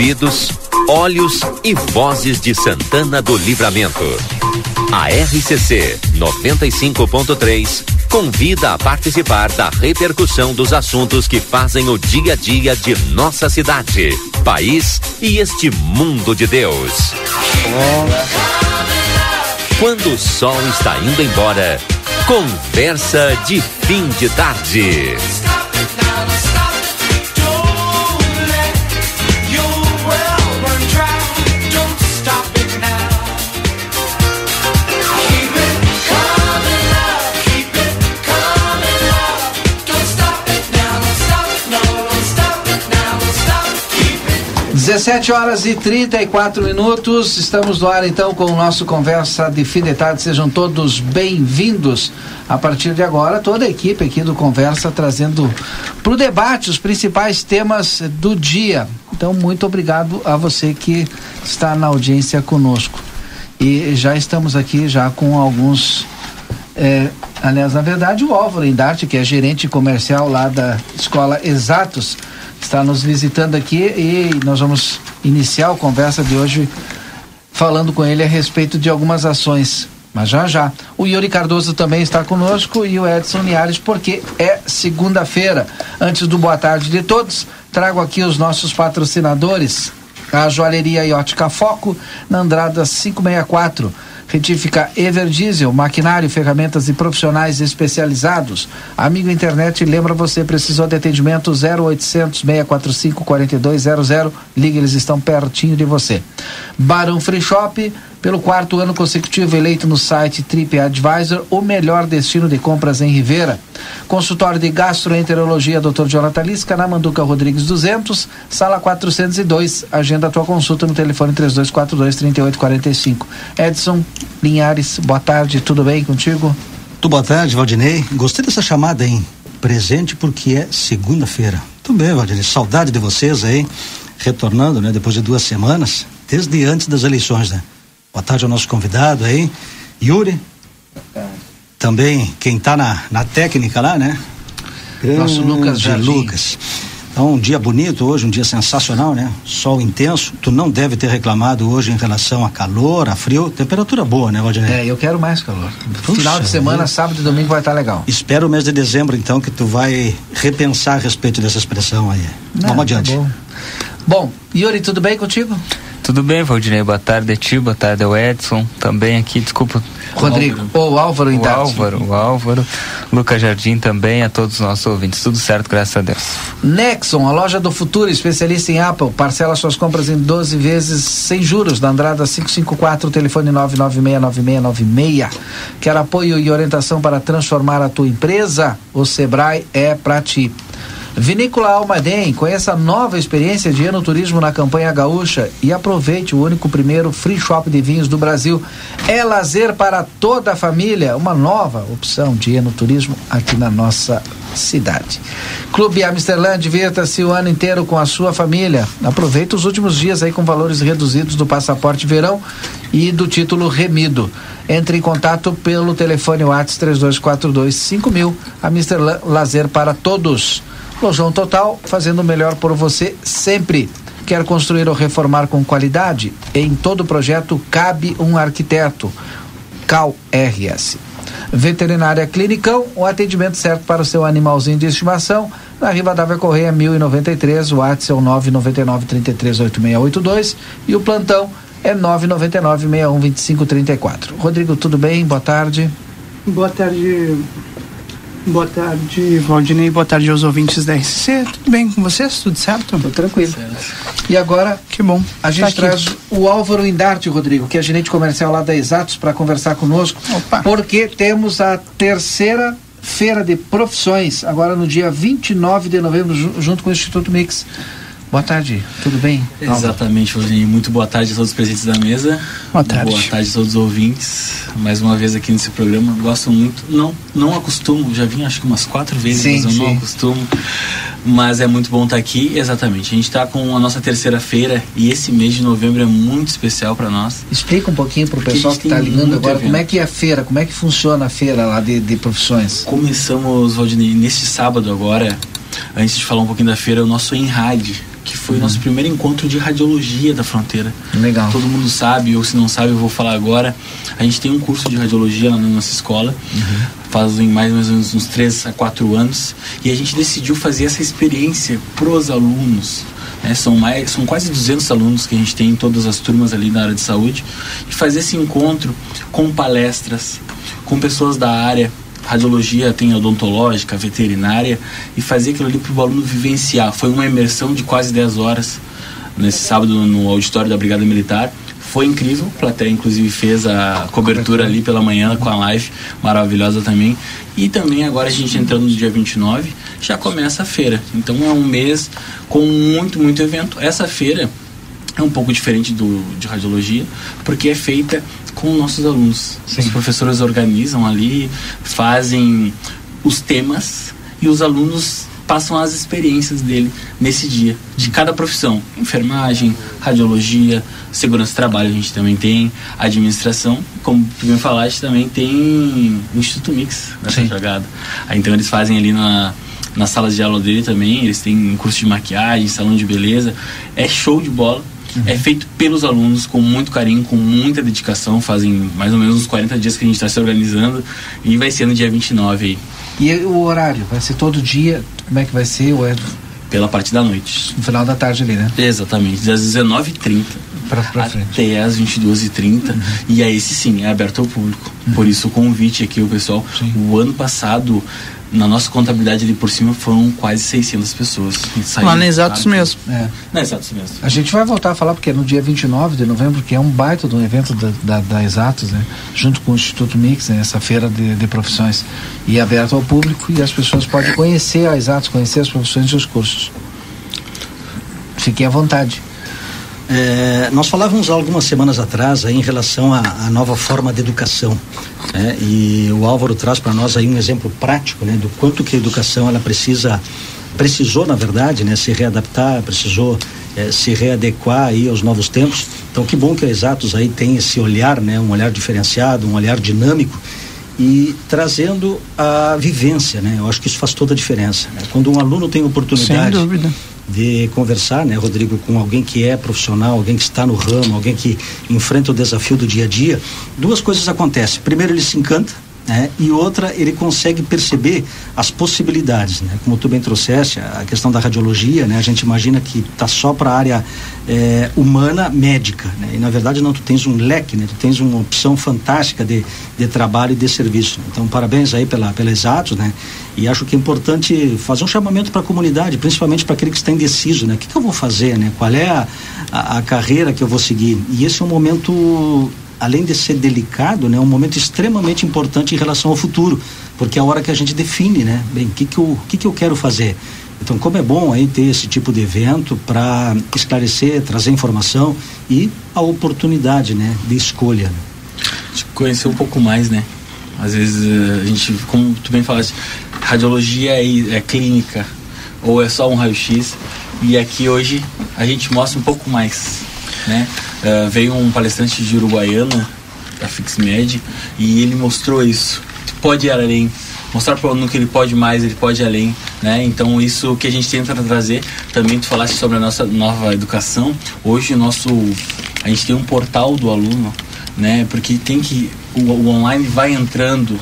ouvidos, olhos e vozes de Santana do Livramento. A RCC 95.3 convida a participar da repercussão dos assuntos que fazem o dia a dia de nossa cidade, país e este mundo de Deus. Quando o sol está indo embora, conversa de fim de tarde. 17 horas e 34 minutos. Estamos no ar então com o nosso Conversa de Fim de Tarde. Sejam todos bem-vindos. A partir de agora, toda a equipe aqui do Conversa trazendo para o debate os principais temas do dia. Então, muito obrigado a você que está na audiência conosco. E já estamos aqui já com alguns. É, aliás, na verdade, o Álvaro Indarte, que é gerente comercial lá da Escola Exatos está nos visitando aqui e nós vamos iniciar a conversa de hoje falando com ele a respeito de algumas ações. Mas já já. O Yuri Cardoso também está conosco e o Edson Niares, porque é segunda-feira. Antes do boa tarde de todos, trago aqui os nossos patrocinadores. A Joalheria e Ótica Foco, na Andrada 564 Retífica Everdiesel, maquinário, ferramentas e profissionais especializados. Amigo internet, lembra você, precisou de atendimento 0800 645 4200. Liga, eles estão pertinho de você. Barão Free Shop, pelo quarto ano consecutivo eleito no site TripAdvisor, o melhor destino de compras em Rivera. Consultório de Gastroenterologia Dr. Jonathan Lisca, na Manduca Rodrigues 200, sala 402. Agenda a tua consulta no telefone 3242-3845. Edson Linhares, boa tarde, tudo bem contigo? Tudo boa tarde, Valdinei. Gostei dessa chamada, hein? Presente porque é segunda-feira. Tudo bem, Valdinei. Saudade de vocês aí, retornando, né? Depois de duas semanas, desde antes das eleições, né? Boa tarde ao nosso convidado aí, Yuri. Também quem está na, na técnica lá, né? Nosso Lucas Jardim. Lucas. Então, um dia bonito hoje, um dia sensacional, né? Sol intenso. Tu não deve ter reclamado hoje em relação a calor, a frio. Temperatura boa, né, Valdinei? É, eu quero mais calor. Puxa Final de semana, sábado e domingo vai estar tá legal. Espero o mês de dezembro, então, que tu vai repensar a respeito dessa expressão aí. Não, Vamos adiante. Tá bom. bom, Yuri, tudo bem contigo? Tudo bem, Valdinei? Boa tarde a ti, boa tarde ao Edson, também aqui, desculpa. Rodrigo, ou Álvaro O Álvaro, o Álvaro, Lucas Jardim também, a todos os nossos ouvintes. Tudo certo, graças a Deus. Nexon, a loja do futuro, especialista em Apple, parcela suas compras em 12 vezes sem juros, da Andrada 554, telefone 9969696. Quer apoio e orientação para transformar a tua empresa? O Sebrae é para ti. Vinícola Almaden, conheça a nova experiência de enoturismo na campanha gaúcha e aproveite o único primeiro free shop de vinhos do Brasil. É lazer para toda a família, uma nova opção de enoturismo aqui na nossa cidade. Clube Amsterdã, divirta-se o ano inteiro com a sua família. Aproveite os últimos dias aí com valores reduzidos do passaporte verão e do título remido. Entre em contato pelo telefone WhatsApp 3242 5000. Amsterdã Lazer para todos. Lojão Total, fazendo o melhor por você sempre. Quer construir ou reformar com qualidade? Em todo projeto cabe um arquiteto. Cal RS. Veterinária Clinicão, o atendimento certo para o seu animalzinho de estimação. Na Rivadavia Correia 1093, o WhatsApp é o 999 338682 e o plantão é 999 612534. Rodrigo, tudo bem? Boa tarde. Boa tarde, Boa tarde, Valdinei. Boa tarde aos ouvintes da RCC. Tudo bem com vocês? Tudo certo? Tudo tranquilo. E agora, que bom. A gente tá traz o Álvaro Indarte, Rodrigo, que é gerente comercial lá da Exatos, para conversar conosco. Opa. Porque temos a terceira feira de profissões, agora no dia 29 de novembro, junto com o Instituto Mix. Boa tarde, tudo bem? Exatamente, Rodinho. Muito boa tarde a todos os presentes da mesa. Boa tarde. Boa tarde a todos os ouvintes. Mais uma vez aqui nesse programa. Gosto muito. Não, não acostumo. Já vim acho que umas quatro vezes, sim, mas eu sim. não acostumo. Mas é muito bom estar aqui. Exatamente. A gente está com a nossa terceira feira e esse mês de novembro é muito especial para nós. Explica um pouquinho para o pessoal que está ligando agora evento. como é que é a feira, como é que funciona a feira lá de, de profissões. Começamos, Valdinei, neste sábado agora, antes de falar um pouquinho da feira, o nosso Enrade que foi o nosso primeiro encontro de radiologia da fronteira. Legal. Todo mundo sabe, ou se não sabe, eu vou falar agora. A gente tem um curso de radiologia lá na nossa escola, uhum. fazem mais ou menos uns 3 a 4 anos, e a gente decidiu fazer essa experiência para os alunos. Né? São, mais, são quase 200 alunos que a gente tem em todas as turmas ali na área de saúde, e fazer esse encontro com palestras, com pessoas da área, radiologia tem odontológica, veterinária, e fazer aquilo ali para o aluno vivenciar. Foi uma imersão de quase 10 horas nesse sábado no auditório da Brigada Militar. Foi incrível, a plateia inclusive fez a cobertura ali pela manhã com a live, maravilhosa também. E também agora a gente entrando no dia 29, já começa a feira. Então é um mês com muito, muito evento. Essa feira é um pouco diferente do de radiologia, porque é feita com nossos alunos. Sim. Os professores organizam ali, fazem os temas e os alunos passam as experiências dele nesse dia, de cada profissão. Enfermagem, radiologia, segurança do trabalho a gente também tem, administração, como tu bem falaste, também tem o Instituto Mix nessa Sim. jogada. Então eles fazem ali na, nas salas de aula dele também, eles têm um curso de maquiagem, salão de beleza, é show de bola. Uhum. É feito pelos alunos com muito carinho, com muita dedicação. Fazem mais ou menos uns 40 dias que a gente está se organizando e vai ser no dia 29 aí. E o horário? Vai ser todo dia? Como é que vai ser? Ou é... Pela parte da noite. No final da tarde ali, né? Exatamente, das 19h30 até as 22h30. Uhum. E aí, esse sim, é aberto ao público. Uhum. Por isso o convite aqui, o pessoal. Sim. O ano passado na nossa contabilidade ali por cima foram quase 600 pessoas. Lá na Exatos mesmo. É. Na Exatos mesmo. A gente vai voltar a falar porque é no dia 29 de novembro, que é um baita de um evento da, da, da Exatos, né? junto com o Instituto Mix, né? essa feira de, de profissões. E é aberto ao público e as pessoas podem conhecer a Exatos, conhecer as profissões e os cursos. Fiquem à vontade. É, nós falávamos algumas semanas atrás aí, em relação à, nova forma de educação. Né? E o Álvaro traz para nós aí um exemplo prático né, do quanto que a educação ela precisa, precisou, na verdade, né, se readaptar, precisou é, se readequar aí aos novos tempos. Então, que bom que a Exatos aí tem esse olhar, né, um olhar diferenciado, um olhar dinâmico e trazendo a vivência, né? Eu acho que isso faz toda a diferença. Né? Quando um aluno tem oportunidade de conversar, né, Rodrigo, com alguém que é profissional, alguém que está no ramo, alguém que enfrenta o desafio do dia a dia, duas coisas acontecem. Primeiro, ele se encanta, né? e outra ele consegue perceber as possibilidades, né? Como tu bem trouxeste, a questão da radiologia, né? A gente imagina que tá só para a área é, humana médica, né? E na verdade não, tu tens um leque, né? Tu tens uma opção fantástica de, de trabalho e de serviço. Então parabéns aí pela pela Exatos, né? E acho que é importante fazer um chamamento para a comunidade, principalmente para aquele que está indeciso, né? O que, que eu vou fazer, né? Qual é a, a, a carreira que eu vou seguir? E esse é um momento além de ser delicado, né, é um momento extremamente importante em relação ao futuro, porque é a hora que a gente define, né, bem, o que que eu, que que eu quero fazer. Então, como é bom aí ter esse tipo de evento para esclarecer, trazer informação e a oportunidade, né, de escolha. Né? Conhecer um pouco mais, né? Às vezes eh, a gente, como tu bem falaste, radiologia é, é clínica ou é só um raio-x e aqui hoje a gente mostra um pouco mais né? Uh, veio um palestrante de Uruguaiana, da FixMed, e ele mostrou isso. Pode ir além, mostrar para o aluno que ele pode mais, ele pode ir além, né? Então isso que a gente tenta trazer, também tu falaste sobre a nossa nova educação. Hoje o nosso a gente tem um portal do aluno, né? Porque tem que o, o online vai entrando.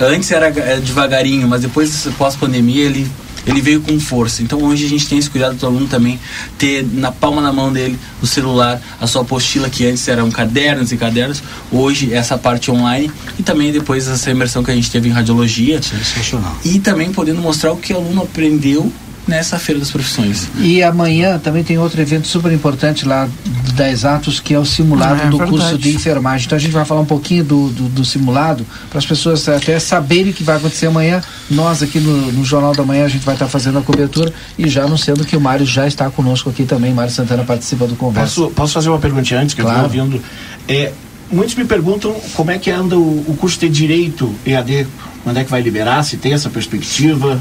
Antes era devagarinho, mas depois pós pandemia ele ele veio com força. Então hoje a gente tem esse cuidado do aluno também ter na palma da mão dele o celular, a sua apostila que antes eram cadernos e cadernos, hoje essa parte online e também depois essa imersão que a gente teve em radiologia. Sensacional. E também podendo mostrar o que o aluno aprendeu nessa Feira das Profissões. E amanhã também tem outro evento super importante lá da Exatos, que é o simulado ah, é do verdade. curso de enfermagem. Então a gente vai falar um pouquinho do, do, do simulado, para as pessoas até saberem o que vai acontecer amanhã. Nós aqui no, no, Jornal da Manhã a gente vai estar fazendo a cobertura e já anunciando que o Mário já está conosco aqui também. Mário Santana participa do conversa. Posso, posso fazer uma perguntinha antes, que claro. eu estou ouvindo? É, muitos me perguntam como é que anda o, o curso de Direito EAD, quando é que vai liberar, se tem essa perspectiva?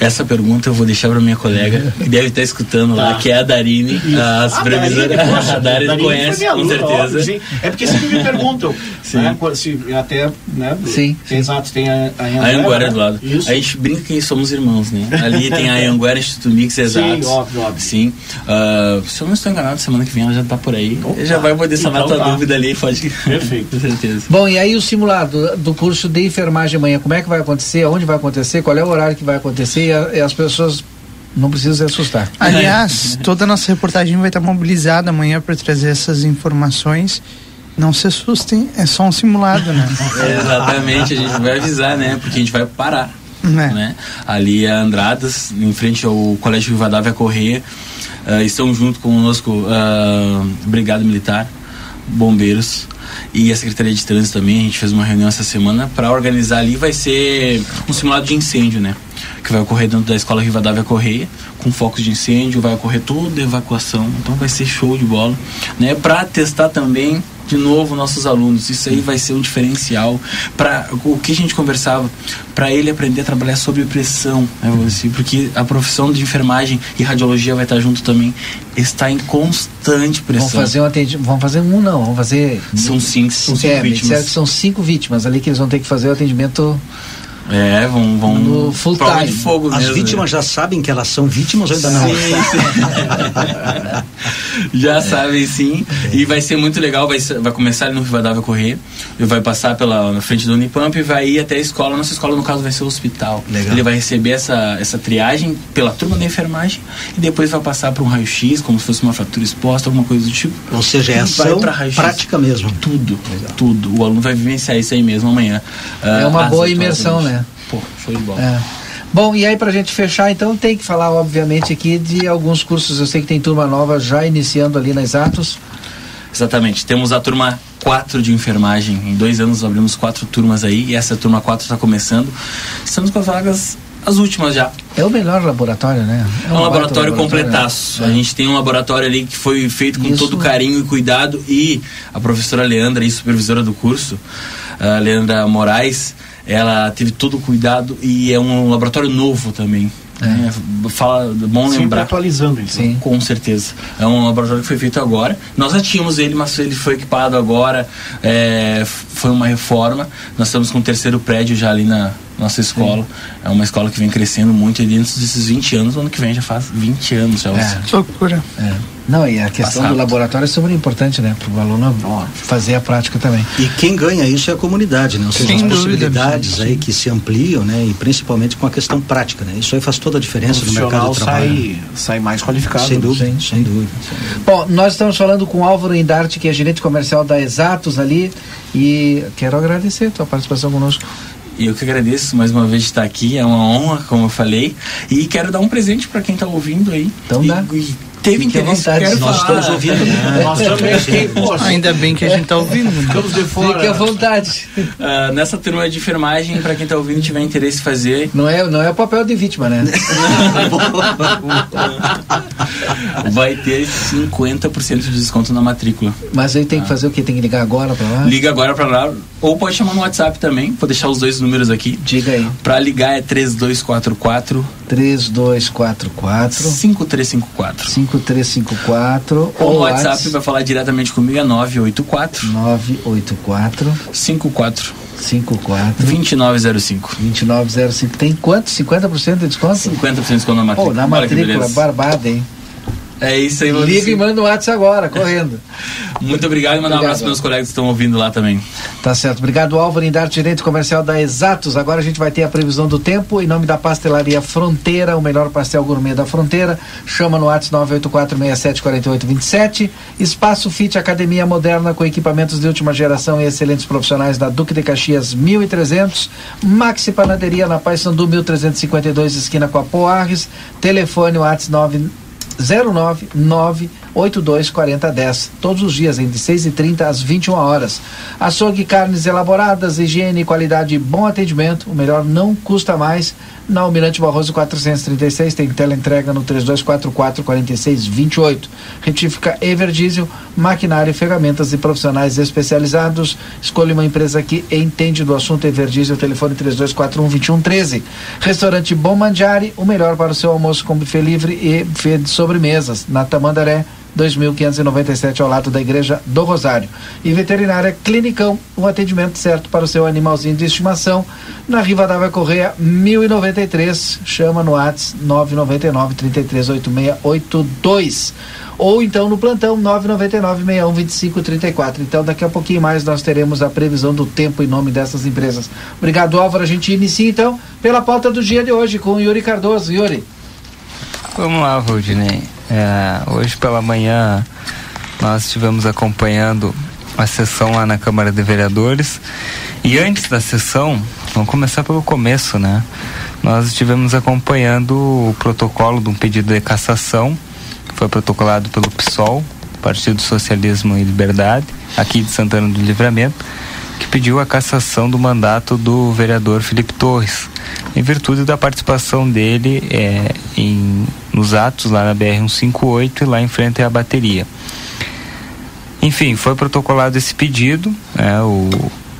Essa pergunta eu vou deixar para minha colega, que deve estar escutando tá. lá, que é a Darine, a ah, supervisora. A Darine, conhece, com aluna, certeza. Óbvio, é porque sempre me perguntam, sim. Né, se, até, né? Sim. Exato, tem a, a Anguera. A Anguera do lado. Isso. A gente brinca que somos irmãos, né? Ali tem a Anguera Instituto Mix Exato. Sim, óbvio, óbvio. Sim. Uh, se eu não estou enganado, semana que vem ela já está por aí. Opa. Já vai poder sanar então, tua tá. dúvida ali, pode. Perfeito. com certeza. Bom, e aí o simulado do curso de enfermagem amanhã, como é que vai acontecer? Onde vai acontecer? Qual é o horário que vai acontecer? E, a, e as pessoas não precisam se assustar. Aliás, toda a nossa reportagem vai estar mobilizada amanhã para trazer essas informações. Não se assustem, é só um simulado, né? É, exatamente, a gente vai avisar, né? Porque a gente vai parar. É. Né? Ali a Andradas, em frente ao Colégio Rivadavia Correia, uh, estão junto conosco uh, Brigada Militar, Bombeiros, e a Secretaria de Trânsito também. A gente fez uma reunião essa semana para organizar ali. Vai ser um simulado de incêndio, né? Que vai ocorrer dentro da escola Rivadavia Correia, com focos de incêndio, vai ocorrer toda a evacuação. Então vai ser show de bola, né? Para testar também de novo nossos alunos. Isso aí vai ser um diferencial para o que a gente conversava, para ele aprender a trabalhar sob pressão, né, porque a profissão de enfermagem e radiologia vai estar junto também, está em constante pressão. Vamos fazer um atendimento, vamos fazer um não, vamos fazer são cinco, são cinco é, vítimas. que são cinco vítimas ali que eles vão ter que fazer o atendimento é, vão, vão no full time. De fogo As mesmo, vítimas né? já sabem que elas são vítimas ou ainda não? Sim, sim. já sabem sim. E vai ser muito legal, vai, vai começar no Rivadavia Correr, vai passar pela na frente do Unipamp e vai ir até a escola. Nossa escola, no caso, vai ser o hospital. Legal. Ele vai receber essa, essa triagem pela turma da enfermagem e depois vai passar para um raio-x, como se fosse uma fratura exposta, alguma coisa do tipo. Ou seja, é ação prática mesmo. Tudo, legal. tudo. O aluno vai vivenciar isso aí mesmo amanhã. É uma uh, boa imersão, né? Pô, show de bola. É. Bom, e aí pra gente fechar, então tem que falar, obviamente, aqui de alguns cursos. Eu sei que tem turma nova já iniciando ali nas Atos. Exatamente. Temos a turma 4 de enfermagem. Em dois anos abrimos quatro turmas aí e essa turma 4 está começando. Estamos com as vagas as últimas já. É o melhor laboratório, né? É um, é um laboratório, laboratório completaço. Né? A gente tem um laboratório ali que foi feito com Isso. todo carinho e cuidado e a professora Leandra, e supervisora do curso, a Leandra Moraes, ela teve todo o cuidado e é um laboratório novo também. É. é fala, bom Sempre lembrar. atualizando então. Sim. Com certeza. É um laboratório que foi feito agora. Nós já tínhamos ele, mas ele foi equipado agora. É, foi uma reforma. Nós estamos com o terceiro prédio já ali na, nossa escola. Sim. É uma escola que vem crescendo muito e dentro desses 20 anos, o ano que vem já faz 20 anos. Já é. Loucura. É. Não, e a questão Passado. do laboratório é super importante, né? Para o aluno fazer a prática também. E quem ganha isso é a comunidade, né? Ou seja, Sem as possibilidades sim. aí que se ampliam, né? E principalmente com a questão prática, né? Isso aí faz toda a diferença no mercado de trabalho. Sai, sai mais qualificado. Sem dúvida, sem, sem dúvida. Bom, nós estamos falando com Álvaro Indarte, que é gerente comercial da Exatos ali, e quero agradecer a tua participação conosco. E eu que agradeço mais uma vez de estar aqui, é uma honra, como eu falei. E quero dar um presente para quem está ouvindo aí. Então e, dá. E teve interesse, quero Nós falar. estamos ouvindo. Né? Nós também. Ainda bem que a gente está ouvindo. Né? Estamos de fora. Fique à vontade. Uh, nessa turma de enfermagem, para quem está ouvindo tiver interesse em fazer. Não é, não é o papel de vítima, né? Vai ter 50% de desconto na matrícula. Mas aí tem que fazer o que? Tem que ligar agora para lá? Liga agora para lá. Ou pode chamar no WhatsApp também. Vou deixar os dois números aqui. Diga aí. Para ligar é 3244 3244 5354 5354 ou no WhatsApp WhatsApp vai falar diretamente comigo é 984 984 54 54 2905 2905 tem quanto? 50% de desconto? 50% de desconto na matrícula. Oh, na matrícula, barbada, hein? É isso aí, Liga e manda o WhatsApp agora, correndo. Muito obrigado e mandar um abraço para meus colegas que estão ouvindo lá também. Tá certo. Obrigado, Álvaro Indarte, direito comercial da Exatos. Agora a gente vai ter a previsão do tempo em nome da pastelaria Fronteira, o melhor pastel gourmet da fronteira. Chama no WhatsApp 984674827. Espaço Fit Academia Moderna com equipamentos de última geração e excelentes profissionais da Duque de Caxias 1300. Maxi Panaderia na Paysandu 1352, esquina com a Poarres. Telefone WhatsApp 9 099 824010. Todos os dias, entre 6 e 30 às 21 horas. Açougue, carnes elaboradas, higiene, qualidade e bom atendimento. O melhor não custa mais. Na Almirante Barroso 436 tem teleentrega no 3244 4628. Retífica Everdiesel, maquinário, ferramentas e profissionais especializados. Escolha uma empresa que entende do assunto Everdiesel, telefone 3241 2113. Restaurante Bom Mandiari, o melhor para o seu almoço com buffet livre e buffet de sobremesas. Na Tamandaré 2597 ao lado da Igreja do Rosário. E veterinária Clinicão, um atendimento certo para o seu animalzinho de estimação. Na Rivadavia Correia 1093, chama no WhatsApp 999 338682 ou então no plantão 999-61-2534. Então, daqui a pouquinho mais nós teremos a previsão do tempo em nome dessas empresas. Obrigado, Álvaro. A gente inicia então pela pauta do dia de hoje com o Yuri Cardoso. Yuri. Vamos lá, Rudinei. É, hoje pela manhã nós estivemos acompanhando a sessão lá na Câmara de Vereadores e antes da sessão, vamos começar pelo começo, né? Nós estivemos acompanhando o protocolo de um pedido de cassação que foi protocolado pelo PSOL, Partido Socialismo e Liberdade, aqui de Santana do Livramento, que pediu a cassação do mandato do vereador Felipe Torres, em virtude da participação dele é, em, nos atos lá na BR-158 e lá em frente à bateria. Enfim, foi protocolado esse pedido, é, o,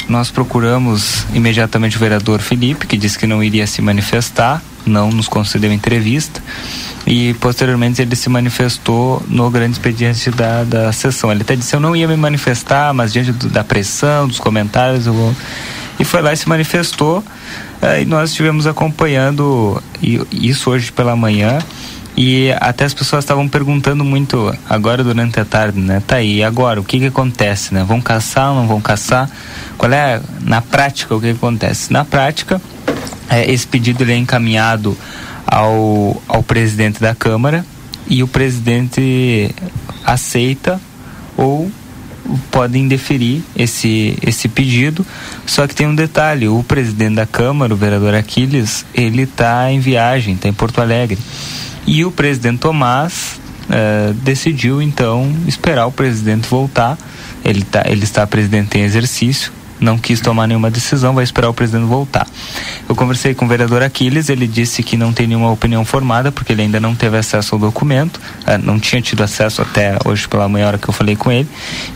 nós procuramos imediatamente o vereador Felipe, que disse que não iria se manifestar, não nos concedeu entrevista e posteriormente ele se manifestou no grande expediente da, da sessão. Ele até disse: Eu não ia me manifestar, mas diante do, da pressão, dos comentários, eu vou. E foi lá e se manifestou. Eh, e nós estivemos acompanhando isso hoje pela manhã. E até as pessoas estavam perguntando muito agora durante a tarde, né? Tá aí, agora, o que que acontece, né? Vão caçar ou não vão caçar? Qual é, na prática, o que, que acontece? Na prática, é, esse pedido é encaminhado ao, ao presidente da Câmara e o presidente aceita ou pode indeferir esse, esse pedido. Só que tem um detalhe: o presidente da Câmara, o vereador Aquiles, ele está em viagem, está em Porto Alegre. E o presidente Tomás uh, decidiu então esperar o presidente voltar. Ele, tá, ele está presidente em exercício não quis tomar nenhuma decisão, vai esperar o presidente voltar. Eu conversei com o vereador Aquiles, ele disse que não tem nenhuma opinião formada, porque ele ainda não teve acesso ao documento, eh, não tinha tido acesso até hoje pela manhã hora que eu falei com ele,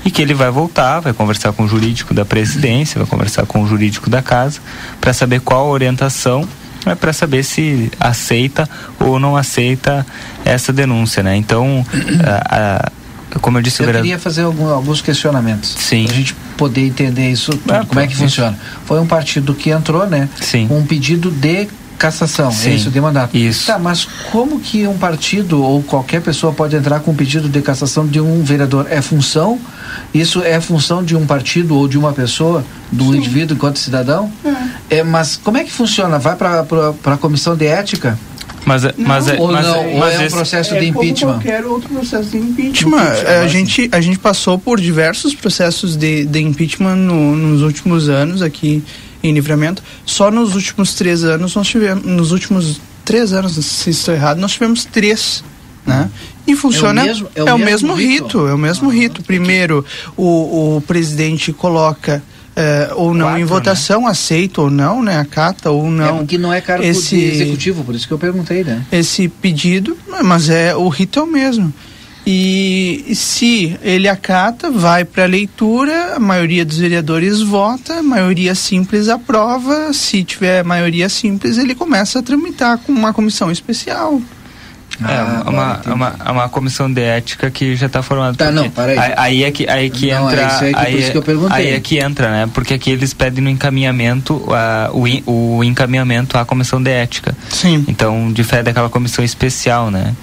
e que ele vai voltar, vai conversar com o jurídico da presidência, vai conversar com o jurídico da casa, para saber qual a orientação é para saber se aceita ou não aceita essa denúncia, né? Então, a, a como eu disse, eu queria fazer algum, alguns questionamentos. Sim. Pra gente poder entender isso, tudo, ah, como é que funciona. Foi um partido que entrou, né? Sim. Com um pedido de cassação, é Sim. é isso, de mandato. Isso. Tá, mas como que um partido ou qualquer pessoa pode entrar com um pedido de cassação de um vereador? É função? Isso é função de um partido ou de uma pessoa, do Sim. indivíduo enquanto cidadão? É. é. Mas como é que funciona? Vai para a comissão de ética? Mas, não, mas, é, ou mas, não, é, mas é um esse, processo de impeachment. Como qualquer outro processo de impeachment. a, gente, a gente passou por diversos processos de, de impeachment no, nos últimos anos aqui em livramento. Só nos últimos três anos nós tivemos, nos últimos três anos, se estou errado, nós tivemos três. Né? E funciona. É o mesmo, é o é o mesmo, mesmo rito, rito, É o mesmo ah, rito. Primeiro, o, o presidente coloca é, ou não Quatro, em votação, né? aceita ou não, né? Acata ou não. É porque não é cargo esse, executivo, por isso que eu perguntei, né? Esse pedido, mas é o rito é o mesmo. E se ele acata, vai para a leitura, a maioria dos vereadores vota, a maioria simples aprova. Se tiver maioria simples, ele começa a tramitar com uma comissão especial. É, ah, uma, uma, uma, comissão de ética que já está formada. Tá, não, para aí. Aí é que, aí que não, entra. É aí, que, aí, aí é que entra, né? Porque aqui eles pedem no encaminhamento uh, o, o encaminhamento à comissão de ética. Sim. Então, difere daquela comissão especial, né?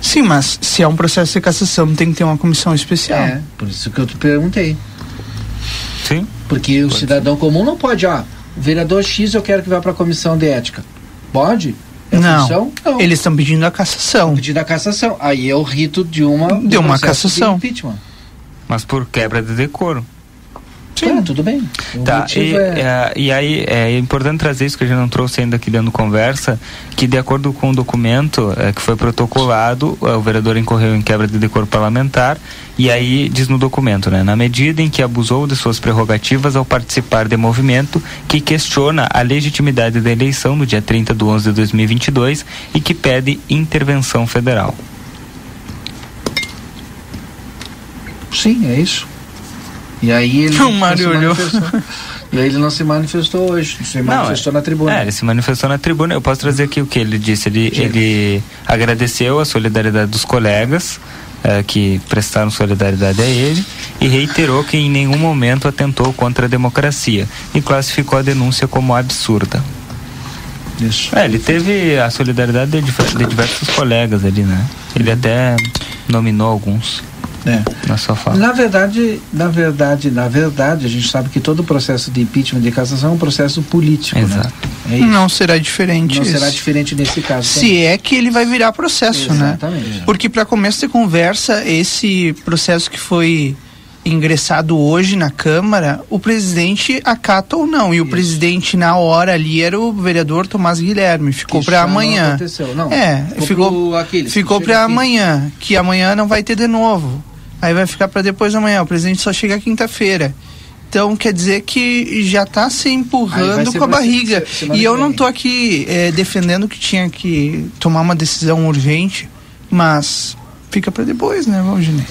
Sim, mas se é um processo de cassação, tem que ter uma comissão especial. É, por isso que eu te perguntei. Sim. Porque o cidadão comum não pode, ó, vereador X eu quero que vá para a comissão de ética. Pode? É não, função? não. Eles estão pedindo a cassação. Pedindo a cassação. Aí é o rito de uma de uma cassação. De Mas por quebra de decoro. Sim, ah, tudo bem. O tá, e, é... É, e aí é importante trazer isso que a gente não trouxe ainda aqui dentro conversa, que de acordo com o documento é, que foi protocolado, é, o vereador incorreu em quebra de decoro parlamentar, e aí diz no documento, né, na medida em que abusou de suas prerrogativas ao participar de movimento que questiona a legitimidade da eleição no dia 30 de 11 de 2022 e que pede intervenção federal. Sim, é isso. E aí ele. O Mário olhou. E aí ele não se manifestou hoje, se manifestou não, na tribuna. É, ele se manifestou na tribuna. Eu posso trazer aqui o que ele disse. Ele, ele agradeceu a solidariedade dos colegas é, que prestaram solidariedade a ele e reiterou que em nenhum momento atentou contra a democracia e classificou a denúncia como absurda. Isso. É, ele teve a solidariedade de, de diversos colegas ali, né? Ele até nominou alguns. É. Na sua fala. Na verdade, na verdade, na verdade, a gente sabe que todo o processo de impeachment de cassação é um processo político, né? Exato. né? É não será diferente. Não isso. será diferente nesse caso. Se também. é que ele vai virar processo, né? Exatamente. né? Porque para começo de conversa, esse processo que foi ingressado hoje na Câmara, o presidente acata ou não. E Isso. o presidente, na hora ali, era o vereador Tomás Guilherme. Ficou para amanhã. Não, não, é, ficou, ficou para amanhã. Que amanhã não vai ter de novo. Aí vai ficar para depois da manhã. O presidente só chega quinta-feira. Então quer dizer que já está se empurrando com a barriga. e eu não estou aqui é, defendendo que tinha que tomar uma decisão urgente, mas fica para depois, né, Valdinei?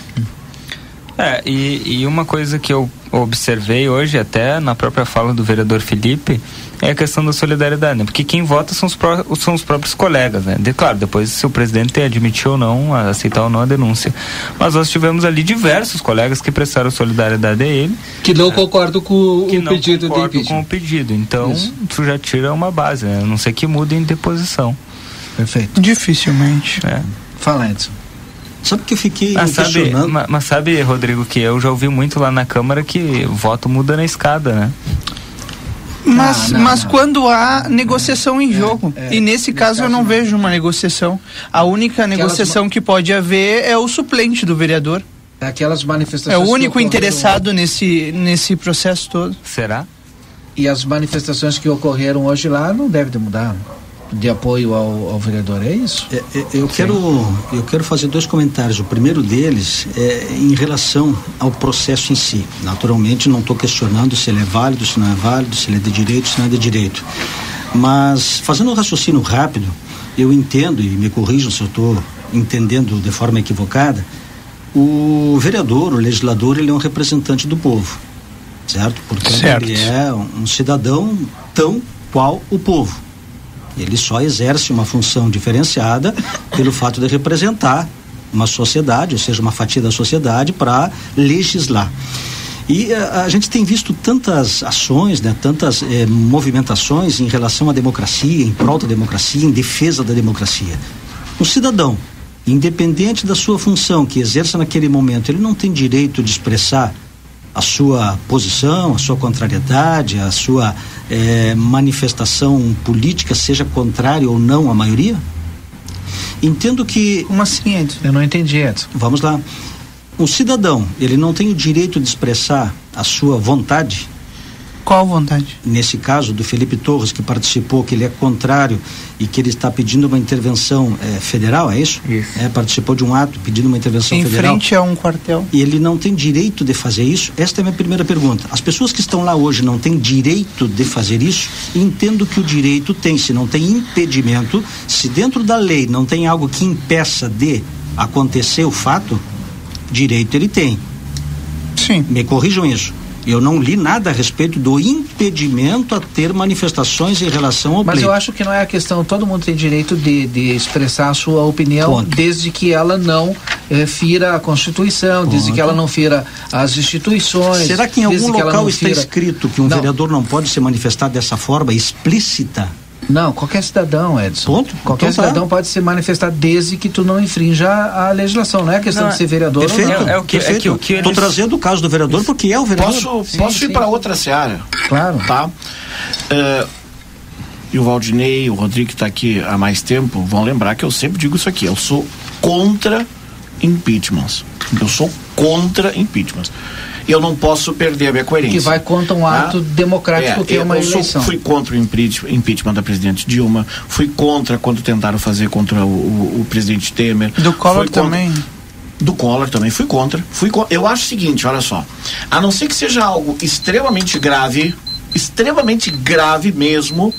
É, e, e uma coisa que eu observei hoje, até na própria fala do vereador Felipe, é a questão da solidariedade, né? Porque quem vota são os, pró são os próprios colegas, né? De, claro, depois se o presidente admitiu ou não, aceitar ou não a denúncia. Mas nós tivemos ali diversos colegas que prestaram solidariedade a ele. Que não é, concordam com que o não pedido de com o pedido. Então, Isso. tu já tira uma base, né? A não sei que mudem de posição. Perfeito. Dificilmente. É. Fala, Edson. Sabe que eu fiquei mas sabe, mas, mas, sabe, Rodrigo, que eu já ouvi muito lá na Câmara que voto muda na escada, né? Mas, ah, não, mas não. quando há negociação em é, jogo, é, e nesse, caso, caso eu não, não, vejo uma negociação. A única Aquelas negociação ma... que pode haver é o suplente do vereador. É aquelas manifestações. É o único interessado nesse, nesse processo todo. Será? E as manifestações que ocorreram hoje lá não devem mudar de apoio ao, ao vereador, é isso? É, é, eu, quero, eu quero fazer dois comentários. O primeiro deles é em relação ao processo em si. Naturalmente, não estou questionando se ele é válido, se não é válido, se ele é de direito, se não é de direito. Mas, fazendo um raciocínio rápido, eu entendo, e me corrijam se eu estou entendendo de forma equivocada, o vereador, o legislador, ele é um representante do povo, certo? Porque certo. ele é um cidadão tão qual o povo. Ele só exerce uma função diferenciada pelo fato de representar uma sociedade, ou seja, uma fatia da sociedade, para legislar. E a, eh, a, gente tem visto tantas ações, né, tantas eh, movimentações em relação à democracia, em prol da democracia, em defesa da democracia. O cidadão, independente da sua função que exerça naquele momento, ele não tem direito de expressar a sua posição, a sua contrariedade, a sua é, manifestação política, seja contrária ou não à maioria? Entendo que. Como assim, Edson? Eu não entendi, Edson. Vamos lá. Um cidadão, ele não tem o direito de expressar a sua vontade qual vontade? Nesse caso do Felipe Torres, que participou, que ele é contrário e que ele está pedindo uma intervenção é, federal, é isso? Isso. É, participou de um ato pedindo uma intervenção em federal. Em frente a um quartel. E ele não tem direito de fazer isso? Esta é a minha primeira pergunta. As pessoas que estão lá hoje não têm direito de fazer isso? Entendo que o direito tem, se não tem impedimento, se dentro da lei não tem algo que impeça de acontecer o fato, direito ele tem. Sim. Me corrijam isso. Eu não li nada a respeito do impedimento a ter manifestações em relação ao Mas pleito. eu acho que não é a questão, todo mundo tem direito de, de expressar a sua opinião, Ponto. desde que ela não eh, fira a Constituição, Ponto. desde que ela não fira as instituições. Será que em algum local está fira... escrito que um não. vereador não pode se manifestar dessa forma explícita? Não, qualquer cidadão, Edson. Ponto. Qualquer então, tá. cidadão tá. pode se manifestar desde que tu não infrinja a legislação. Não é questão não, de ser vereador perfeito, ou não. É, o que, é que, o que Estou eles... trazendo o caso do vereador porque é o vereador. Posso, sim, posso sim. ir para outra seara? Claro. Tá? Uh, e o Valdinei, o Rodrigo que está aqui há mais tempo, vão lembrar que eu sempre digo isso aqui. Eu sou contra impeachments. Eu sou contra impeachments. Eu não posso perder a minha coerência. Que vai contra um ato ah, democrático é, que é uma eleição. Sou, fui contra o impeachment da presidente Dilma, fui contra quando tentaram fazer contra o, o, o presidente Temer. Do Collor também. Do Collor também fui contra. Fui co eu acho o seguinte, olha só. A não ser que seja algo extremamente grave, extremamente grave mesmo,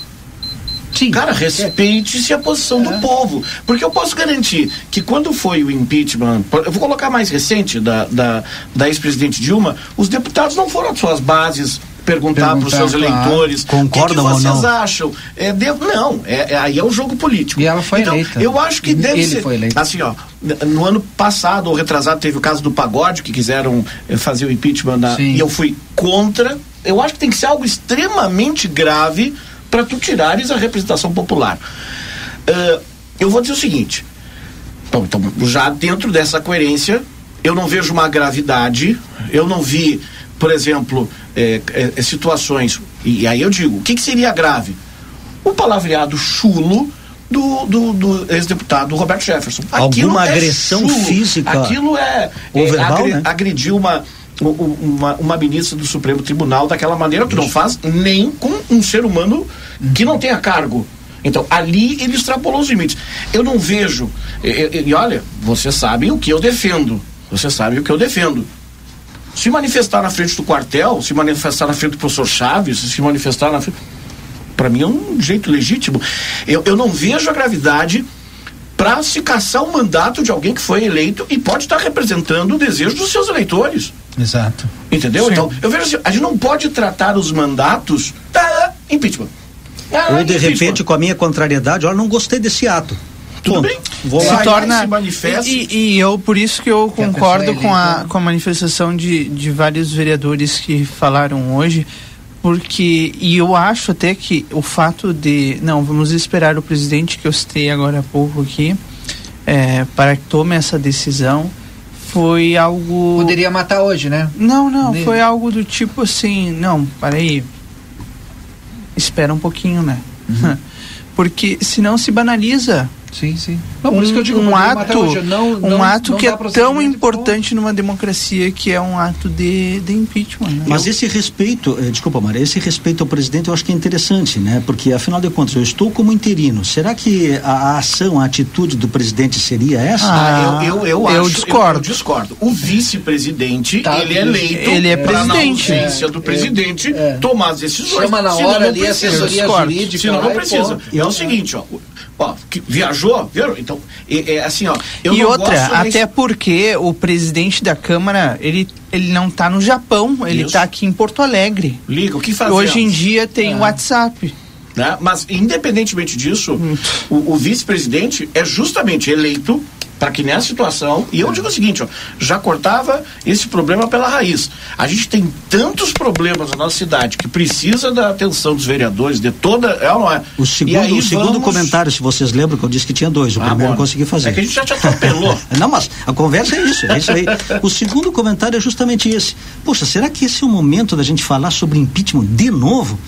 Sim. Cara, respeite-se a posição é. do povo. Porque eu posso garantir que quando foi o impeachment, eu vou colocar mais recente da, da, da ex-presidente Dilma, os deputados não foram às suas bases perguntar para os seus eleitores concordam o que, que vocês acham. É, de, não, é, é, aí é o jogo político. E ela foi então, eleita. Eu acho que deve Ele ser. Foi eleito. Assim, ó, no ano passado ou retrasado teve o caso do pagode que quiseram eh, fazer o impeachment da, e eu fui contra. Eu acho que tem que ser algo extremamente grave para tu tirares a representação popular. Uh, eu vou dizer o seguinte. Bom, então, já dentro dessa coerência, eu não vejo uma gravidade, eu não vi, por exemplo, é, é, situações. E, e, aí eu digo, o que, que seria grave? O palavreado chulo do, do, do ex-deputado Roberto Jefferson. Aquilo Alguma é agressão chulo, física? Aquilo é, é verbal, né? agrediu uma uma, uma ministra do Supremo Tribunal daquela maneira que não faz nem com um ser humano que não tenha cargo. Então, ali ele extrapolou os limites. Eu não vejo. E, e, olha, vocês sabem o que eu defendo. Vocês sabem o que eu defendo. Se manifestar na frente do quartel, se manifestar na frente do professor Chaves, se manifestar na frente. Para mim é um jeito legítimo. Eu, eu não vejo a gravidade para se caçar o mandato de alguém que foi eleito e pode estar representando o desejo dos seus eleitores. Exato. Entendeu? Sim. Então, eu vejo assim, a gente não pode tratar os mandatos da impeachment. Ah, Ou de impeachment. repente, com a minha contrariedade, olha, não gostei desse ato. Tudo Ponto. bem. Vou se torna se manifesta. E, e, eu por isso que eu concordo com a com a manifestação de, de vários vereadores que falaram hoje, porque e eu acho até que o fato de não vamos esperar o presidente que eu citei agora há pouco aqui é, para que tome essa decisão foi algo. Poderia matar hoje, né? Não, não, De... foi algo do tipo assim, não, peraí. Espera um pouquinho, né? Uhum. Porque senão se banaliza Sim, sim. Não, um, digo, um ato, não, não, um ato que é tão importante numa democracia que é um ato de, de impeachment. Né? Mas esse respeito, eh, desculpa, Maria, esse respeito ao presidente eu acho que é interessante, né? Porque afinal de contas eu estou como interino. Será que a, a ação, a atitude do presidente seria essa? Ah, eu, eu, eu, eu acho, discordo. Eu, discordo. O vice-presidente, tá, ele é eleito. Ele é presidente. Na ausência é, do presidente é, tomar as decisões. Chama na hora ali a assessoria jurídica. Senão não precisa. É o seguinte, ó Ó, que viajou, viu? Então, é, é assim, ó. e outra, até porque o presidente da Câmara, ele, ele não está no Japão, ele está aqui em Porto Alegre. Liga, o que fazer? Hoje em dia tem é. WhatsApp. Né? Mas, independentemente disso, hum. o, o vice-presidente é justamente eleito para que nessa situação, e eu digo o seguinte, ó, já cortava esse problema pela raiz. A gente tem tantos problemas na nossa cidade que precisa da atenção dos vereadores, de toda. É ou não é? O segundo, o segundo vamos... comentário, se vocês lembram, que eu disse que tinha dois, o ah, primeiro bom. eu consegui fazer. É que a gente já te atropelou. não, mas a conversa é isso, é isso aí. O segundo comentário é justamente esse. Poxa, será que esse é o momento da gente falar sobre impeachment de novo?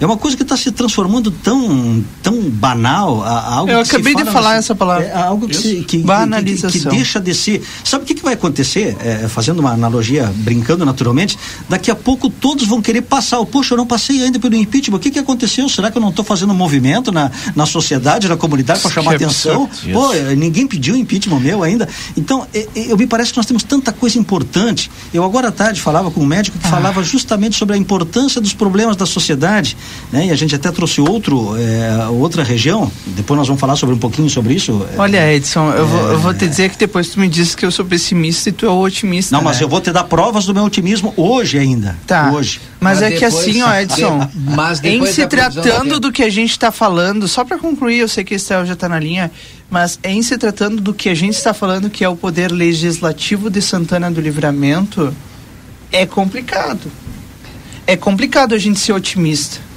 É uma coisa que está se transformando tão, tão banal, a, algo Eu acabei de falar essa palavra. É algo que, se, que, Banalização. Que, que, deixa de ser. Sabe o que, que vai acontecer? É, fazendo uma analogia, brincando naturalmente, daqui a pouco todos vão querer passar. Poxa, eu não passei ainda pelo impeachment. O que, que aconteceu? Será que eu não estou fazendo um movimento na, na sociedade, na comunidade para chamar atenção? Pô, ninguém pediu impeachment meu ainda. Então, eu me parece que nós temos tanta coisa importante. Eu agora à tarde falava com um médico que ah. falava justamente sobre a importância dos problemas da sociedade né? E a gente até trouxe outro, é, outra região, depois nós vamos falar sobre um pouquinho sobre isso. Olha, Edson, eu, vou, eu vou te é. dizer que depois tu me disse que eu sou pessimista e tu é otimista. Não, mas né? eu vou te dar provas do meu otimismo hoje ainda. Tá. Hoje. Mas, mas é depois, que assim, ó, Edson, mas em se tratando do que a gente está falando, só para concluir, eu sei que Estel já está na linha, mas em se tratando do que a gente está falando, que é o poder legislativo de Santana do Livramento, é complicado. É complicado a gente ser otimista.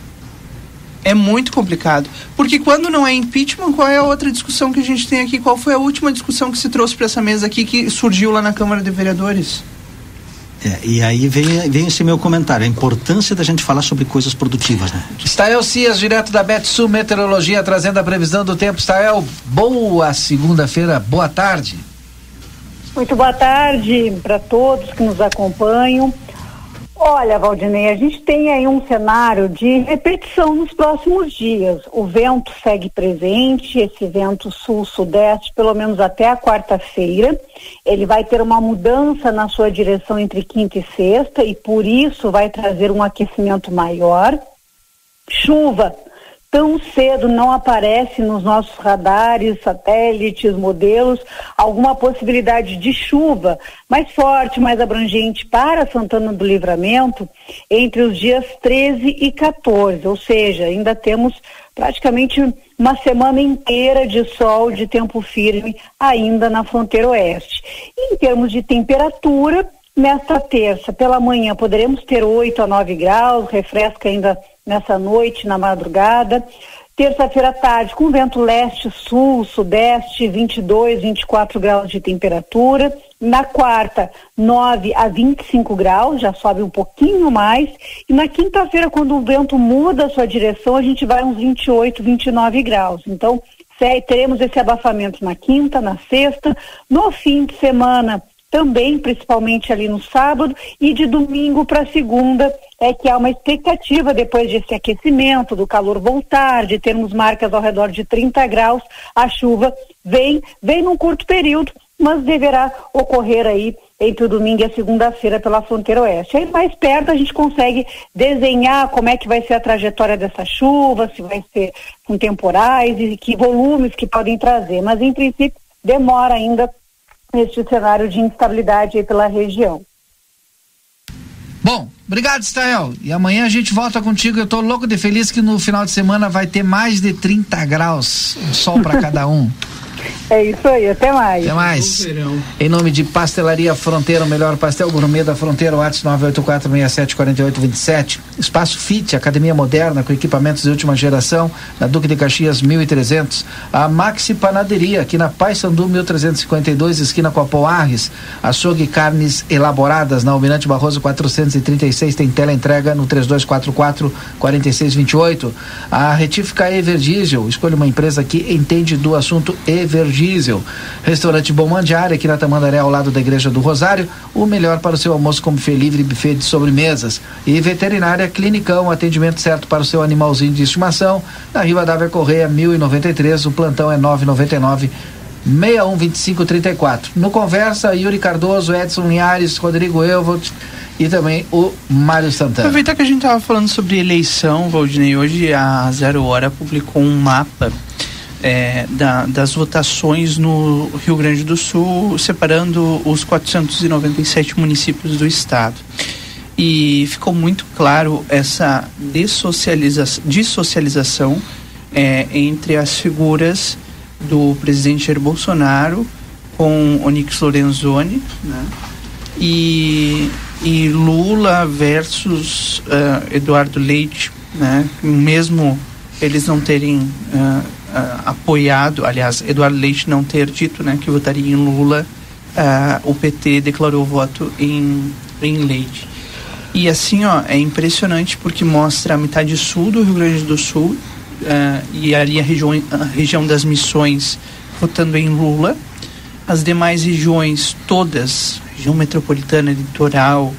É muito complicado. Porque quando não é impeachment, qual é a outra discussão que a gente tem aqui? Qual foi a última discussão que se trouxe para essa mesa aqui que surgiu lá na Câmara de Vereadores? É, e aí vem, vem esse meu comentário, a importância da gente falar sobre coisas produtivas, né? Stael Cias, direto da Betsul Meteorologia, trazendo a previsão do tempo. Stael, boa segunda-feira, boa tarde. Muito boa tarde para todos que nos acompanham. Olha, Valdinei, a gente tem aí um cenário de repetição nos próximos dias. O vento segue presente, esse vento sul-sudeste, pelo menos até a quarta-feira. Ele vai ter uma mudança na sua direção entre quinta e sexta e por isso vai trazer um aquecimento maior. Chuva tão cedo não aparece nos nossos radares, satélites, modelos, alguma possibilidade de chuva mais forte, mais abrangente para Santana do Livramento entre os dias 13 e 14, ou seja, ainda temos praticamente uma semana inteira de sol, de tempo firme, ainda na fronteira oeste. Em termos de temperatura, nesta terça, pela manhã, poderemos ter 8 a 9 graus, refresca ainda nessa noite, na madrugada. Terça-feira à tarde, com vento leste-sul, sudeste, 22, 24 graus de temperatura. Na quarta, 9 a 25 graus, já sobe um pouquinho mais. E na quinta-feira, quando o vento muda a sua direção, a gente vai uns 28, 29 graus. Então, teremos esse abafamento na quinta, na sexta. No fim de semana, também, principalmente ali no sábado, e de domingo para segunda, é que há uma expectativa, depois desse aquecimento, do calor voltar, de termos marcas ao redor de 30 graus, a chuva vem, vem num curto período, mas deverá ocorrer aí entre o domingo e a segunda-feira pela fronteira oeste. Aí mais perto a gente consegue desenhar como é que vai ser a trajetória dessa chuva, se vai ser com temporais e que volumes que podem trazer, mas em princípio demora ainda neste cenário de instabilidade aí pela região. Bom, obrigado, Stael. E amanhã a gente volta contigo. Eu tô louco de feliz que no final de semana vai ter mais de 30 graus, sol para cada um. É isso aí, até mais. Até mais. Em nome de Pastelaria Fronteira, o melhor pastel gourmet da fronteira, WhatsApp 984674827. Espaço Fit, academia moderna com equipamentos de última geração, na Duque de Caxias 1300. A Maxi Panaderia, aqui na Paysandu 1352, esquina com a Poarres. Açougue Carnes Elaboradas, na Almirante Barroso 436, tem tela entrega no 3244 4628. A Retífica Everdiesel, escolha uma empresa que entende do assunto Everdiesel Diesel. Restaurante Bom Mandiária, aqui na Tamandaré, ao lado da Igreja do Rosário. O melhor para o seu almoço com buffet livre e buffet de sobremesas. E Veterinária Clinicão, atendimento certo para o seu animalzinho de estimação. Na Riva Dávia Correia, 1093. O plantão é 999 612534. No Conversa, Yuri Cardoso, Edson Linhares, Rodrigo Elvolt e também o Mário Santana. Aproveitar que a gente estava falando sobre eleição, Valdinei, hoje a Zero Hora publicou um mapa é, da, das votações no Rio Grande do Sul, separando os 497 municípios do estado. E ficou muito claro essa dessocializa dissocialização é, entre as figuras do presidente Jair Bolsonaro com Onyx Lorenzoni né? e, e Lula versus uh, Eduardo Leite, né? mesmo eles não terem uh, uh, apoiado, aliás, Eduardo Leite não ter dito né, que votaria em Lula, uh, o PT declarou voto em, em Leite. E assim, ó, é impressionante porque mostra a metade sul do Rio Grande do Sul uh, e ali a região, a região das missões votando em Lula. As demais regiões, todas, região metropolitana, litoral,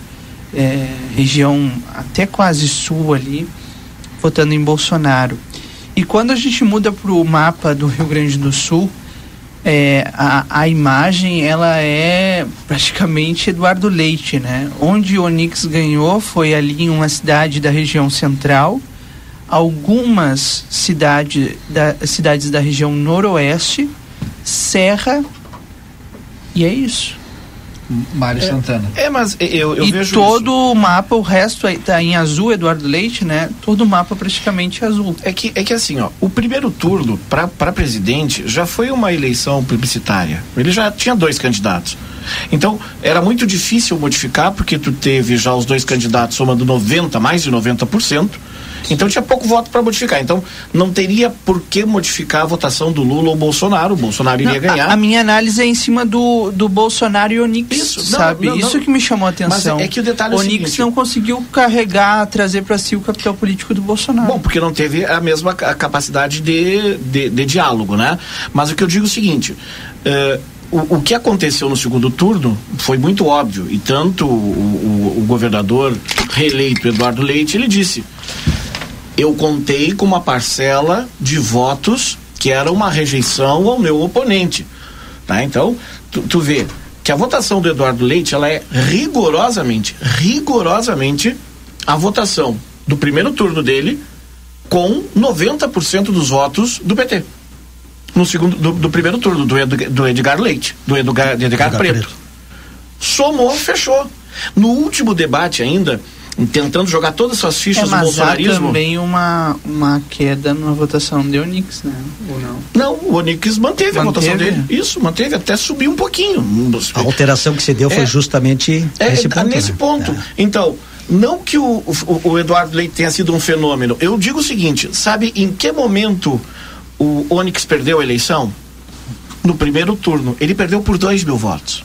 é, região até quase sul ali, votando em Bolsonaro. E quando a gente muda para o mapa do Rio Grande do Sul, é, a, a imagem ela é praticamente Eduardo Leite, né? Onde o Onix ganhou foi ali em uma cidade da região central, algumas cidade, da, cidades da região noroeste, Serra, e é isso. Mário é, Santana. É, mas eu, eu e vejo. todo isso. o mapa, o resto está em azul, Eduardo Leite, né? Todo o mapa praticamente azul. É que, é que assim, ó, o primeiro turno para presidente já foi uma eleição publicitária. Ele já tinha dois candidatos. Então, era muito difícil modificar, porque tu teve já os dois candidatos somando 90, mais de 90%. Então tinha pouco voto para modificar. Então não teria por que modificar a votação do Lula ou Bolsonaro. O Bolsonaro iria não, ganhar. A, a, minha análise é em cima do, do Bolsonaro e Onix, Isso, sabe? Não, não, Isso que me chamou a atenção. Mas é que o detalhe o é o Onix seguinte, não conseguiu carregar, trazer para si o capital político do Bolsonaro. Bom, porque não teve a mesma capacidade de, de, de diálogo, né? Mas o que eu digo é o seguinte. Uh, o, o, que aconteceu no segundo turno foi muito óbvio. E tanto o, o, o governador reeleito Eduardo Leite, ele disse: eu contei com uma parcela de votos que era uma rejeição ao meu oponente. Tá? Então, tu, tu vê que a votação do Eduardo Leite ela é rigorosamente, rigorosamente a votação do primeiro turno dele com 90% dos votos do PT. No segundo, do, do primeiro turno, do, Ed, do Edgar Leite, do Edgar, Edgar, Edgar Preto. Preto. Somou, fechou. No último debate ainda, tentando jogar todas as suas fichas é, no bolsonarismo. Há também uma, uma queda na votação de Onix, né? Ou não? Não, o Onix manteve, manteve, a votação dele. Isso, manteve, até subiu um pouquinho. A alteração que se deu é, foi justamente é, nesse ponto. Nesse né? ponto. É. Então, não que o, o, o, Eduardo Leite tenha sido um fenômeno. Eu digo o seguinte: sabe em que momento o Onix perdeu a eleição? No primeiro turno. Ele perdeu por 2 mil votos.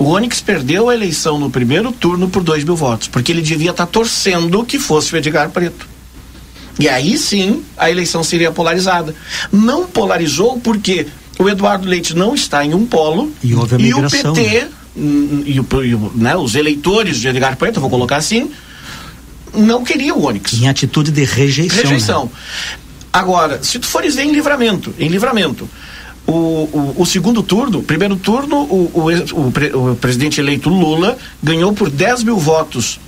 O Onyx perdeu a eleição no primeiro turno por 2 mil votos, porque ele devia estar tá torcendo que fosse o Edgar Preto. E aí sim a eleição seria polarizada. Não polarizou porque o Eduardo Leite não está em um polo e, e o PT né? e, o, e o, né, os eleitores de Edgar Preto, vou colocar assim, não queriam o Onyx. Em atitude de rejeição. Rejeição. Né? Agora, se tu fores ver em livramento, em livramento, o, o, o, segundo turno, primeiro turno, o, o, o, presidente eleito Lula ganhou por 10 mil votos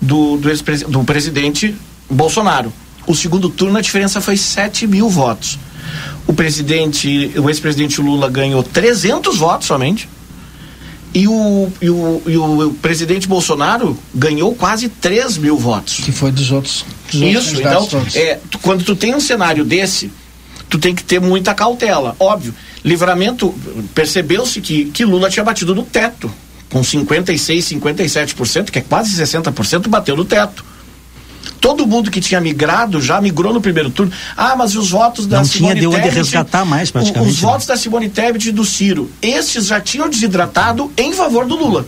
do, do, do presidente Bolsonaro. O segundo turno, a diferença foi 7 mil votos. O presidente, o ex-presidente Lula ganhou 300 votos somente. E o, e o, e o presidente Bolsonaro ganhou quase 3 mil votos. Que foi dos outros. Dos Isso, outros então, é, tu, quando tu tem um cenário desse, tu tem que ter muita cautela. Óbvio, livramento, percebeu-se que, que Lula tinha batido no teto, com 56, 57%, que é quase 60%, bateu no teto. Todo mundo que tinha migrado já migrou no primeiro turno. Ah, mas os votos da Não Simone tinha de onde resgatar mais, praticamente. Os, os votos da Simone Tebet e do Ciro, estes já tinham desidratado em favor do Lula,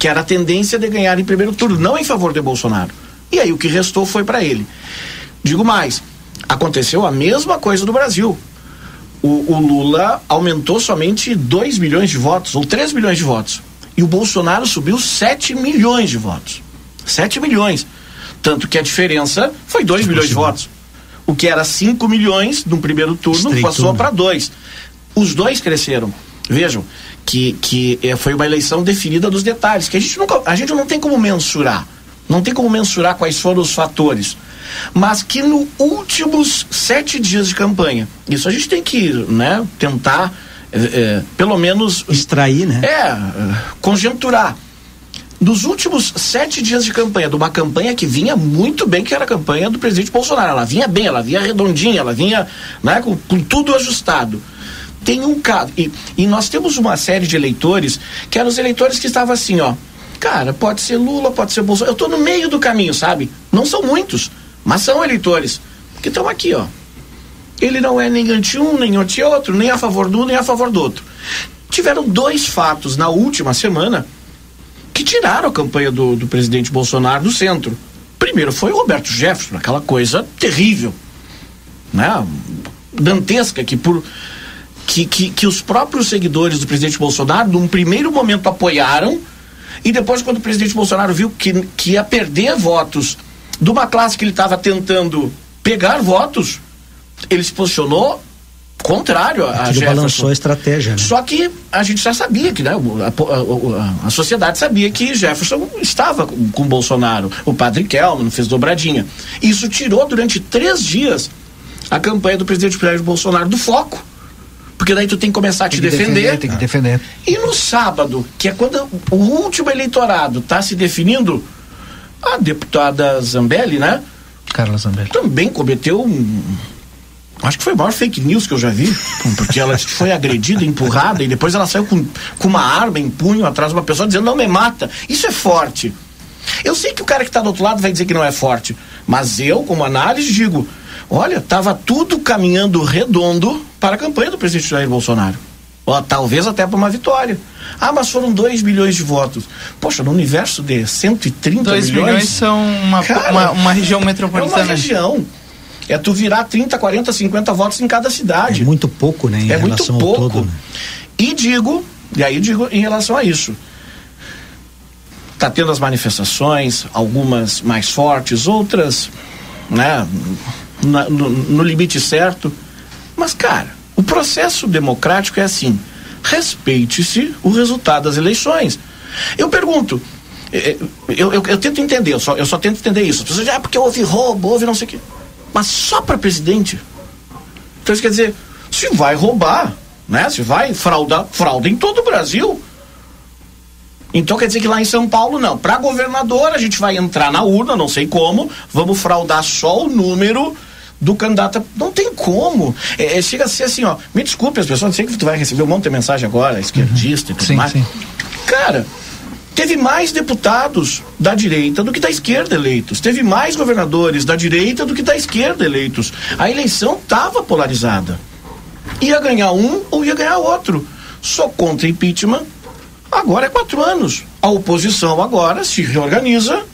que era a tendência de ganhar em primeiro turno, não em favor de Bolsonaro. E aí o que restou foi para ele. Digo mais, Aconteceu a mesma coisa no Brasil. O, o, Lula aumentou somente 2 milhões de votos, ou 3 milhões de votos. E o Bolsonaro subiu 7 milhões de votos. 7 milhões. Tanto que a diferença foi 2 milhões de votos. O que era 5 milhões no primeiro turno Estreitou, passou para 2. Os dois cresceram. Vejam que, que é, foi uma eleição definida dos detalhes, que a gente, nunca, a gente não tem como mensurar. Não tem como mensurar quais foram os fatores mas que no últimos sete dias de campanha, isso a gente tem que né, tentar, é, é, pelo menos. Extrair, né? É, conjecturar. Nos últimos sete dias de campanha, de uma campanha que vinha muito bem, que era a campanha do presidente Bolsonaro. Ela vinha bem, ela vinha redondinha, ela vinha né, com, com tudo ajustado tem um caso. E, e, nós temos uma série de eleitores que eram os eleitores que estavam assim, ó. Cara, pode ser Lula, pode ser Bolsonaro. Eu estou no meio do caminho, sabe? Não são muitos. Mas são eleitores que estão aqui, ó. Ele não é nem anti-um, nem anti-outro, nem a favor do um, nem a favor do outro. Tiveram dois fatos na última semana que tiraram a campanha do, do presidente Bolsonaro do centro. Primeiro foi o Roberto Jefferson, aquela coisa terrível, né? Dantesca, que por. Que, que, que os próprios seguidores do presidente Bolsonaro, num primeiro momento, apoiaram, e depois, quando o presidente Bolsonaro viu que, que ia perder votos de uma classe que ele estava tentando pegar votos, ele se posicionou contrário a, a Jefferson. balançou a estratégia. Né? Só que a gente já sabia que, né, a, a, a, sociedade sabia que Jefferson estava com, com Bolsonaro. O padre Kelman fez dobradinha. Isso tirou durante três dias a campanha do presidente Jair Bolsonaro do foco. Porque daí tu tem que começar a te defender, defender. Tem que defender. E no sábado, que é quando o último eleitorado está se definindo, a deputada Zambelli, né? Carla Zambelli. Também cometeu um. Acho que foi o maior fake news que eu já vi. Porque ela foi agredida, empurrada e depois ela saiu com, com uma arma em punho atrás de uma pessoa dizendo: não me mata. Isso é forte. Eu sei que o cara que está do outro lado vai dizer que não é forte. Mas eu, como análise, digo: olha, estava tudo caminhando redondo para a campanha do presidente Jair Bolsonaro. Ou, talvez até para uma vitória. Ah, mas foram 2 milhões de votos. Poxa, no universo de 130 2 milhões. 2 milhões são uma, cara, uma, uma, região metropolitana. É uma região. É tu virar 30, 40, 50 votos em cada cidade. É muito pouco, né? Em é muito pouco. Todo, né? E digo, e aí digo em relação a isso. Está tendo as manifestações, algumas mais fortes, outras né, na, no, no limite certo. Mas, cara, o processo democrático é assim: respeite-se o resultado das eleições. Eu pergunto, é, eu, eu, eu, tento entender, eu só, eu só tento entender isso. As pessoas dizem, ah, porque houve roubo, houve não sei o quê. Mas só para presidente. Então isso quer dizer, se vai roubar, né? Se vai fraudar, frauda em todo o Brasil. Então quer dizer que lá em São Paulo não. Para governador a gente vai entrar na urna, não sei como, vamos fraudar só o número do candidato. Não tem como. É, é, chega a ser assim, ó. Me desculpe as pessoas, sei que tu vai receber um monte de mensagem agora, esquerdista uhum. e tudo sim, mais. Sim. Cara, teve mais deputados da direita do que da esquerda eleitos. Teve mais governadores da direita do que da esquerda eleitos. A eleição estava polarizada. Ia ganhar um ou ia ganhar outro. Sou contra impeachment. Agora é quatro anos. A oposição agora se reorganiza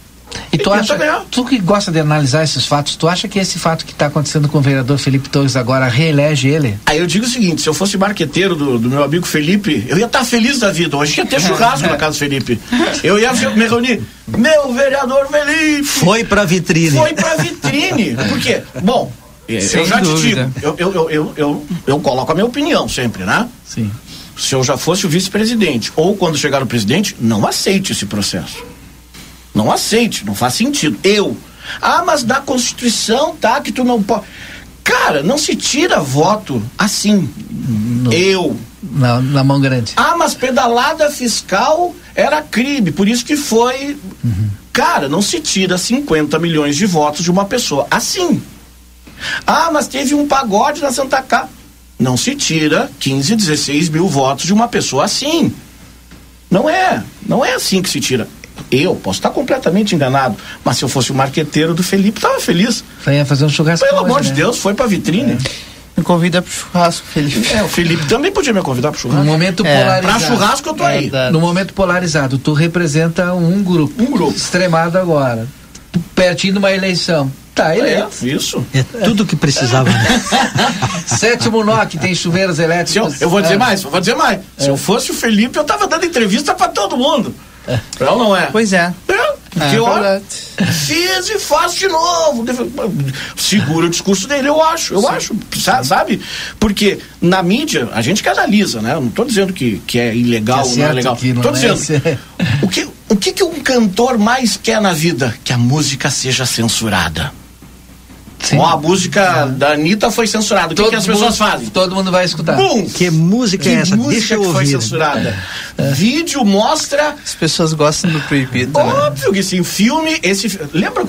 e tu acha, tu que gosta de analisar esses fatos, tu acha que esse fato que está acontecendo com o vereador Felipe Torres agora reelege ele? Aí eu digo o seguinte, se eu fosse marqueteiro do, do meu amigo Felipe, eu ia estar tá feliz da vida. Hoje ia ter churrasco na casa do Felipe. Eu ia me reunir. Meu vereador Felipe! Foi pra vitrine. Foi pra vitrine. Por quê? Bom, é, Sem eu já dúvida. te digo, eu, eu, eu, eu, eu, eu coloco a minha opinião sempre, né? Sim. Se eu já fosse o vice-presidente, ou quando chegar no presidente, não aceite esse processo. Não aceite, não faz sentido. Eu. Ah, mas da Constituição tá que tu não pode. Cara, não se tira voto assim. No, eu. Na, na, mão grande. Ah, mas pedalada fiscal era crime, por isso que foi. Uhum. Cara, não se tira 50 milhões de votos de uma pessoa assim. Ah, mas teve um pagode na Santa Cá. Não se tira 15, 16 mil votos de uma pessoa assim. Não é. Não é assim que se tira. Eu posso estar completamente enganado, mas se eu fosse o marqueteiro do Felipe, estava feliz. Foi fazer um churrasco. Pelo amor de né? Deus, foi para vitrine. É. Me convida pro churrasco, Felipe. É, o Felipe também podia me convidar pro churrasco. No momento é. polarizado. Pra churrasco eu tô é, aí. No momento polarizado, tu representa um grupo. Um grupo. Extremado agora. Pertinho de uma eleição. Tá, ele é, isso. É tudo que precisava. Né? Sétimo NOC tem chuveiros elétricos. Eu, eu vou dizer é. mais, vou dizer mais. Se eu fosse o Felipe, eu tava dando entrevista para todo mundo. É. Não, não é? Pois é. É, porque é, fiz e faço de novo. Segura o discurso dele, eu acho, eu Sim. acho, sabe? Porque na mídia, a gente que analisa, né? não estou dizendo que, que é ilegal ou não é legal. Estou é dizendo, o, que, o que, que um cantor mais quer na vida? Que a música seja censurada. Sim. Ó, a música da Anitta foi censurada. O que, que, as pessoas fazem? Todo mundo vai escutar. Bum! Que música que é essa? Música Deixa eu que ouvir. foi censurada. É. Vídeo mostra. As pessoas gostam do proibido. Né? Óbvio né? que sim. Filme, esse. Lembra?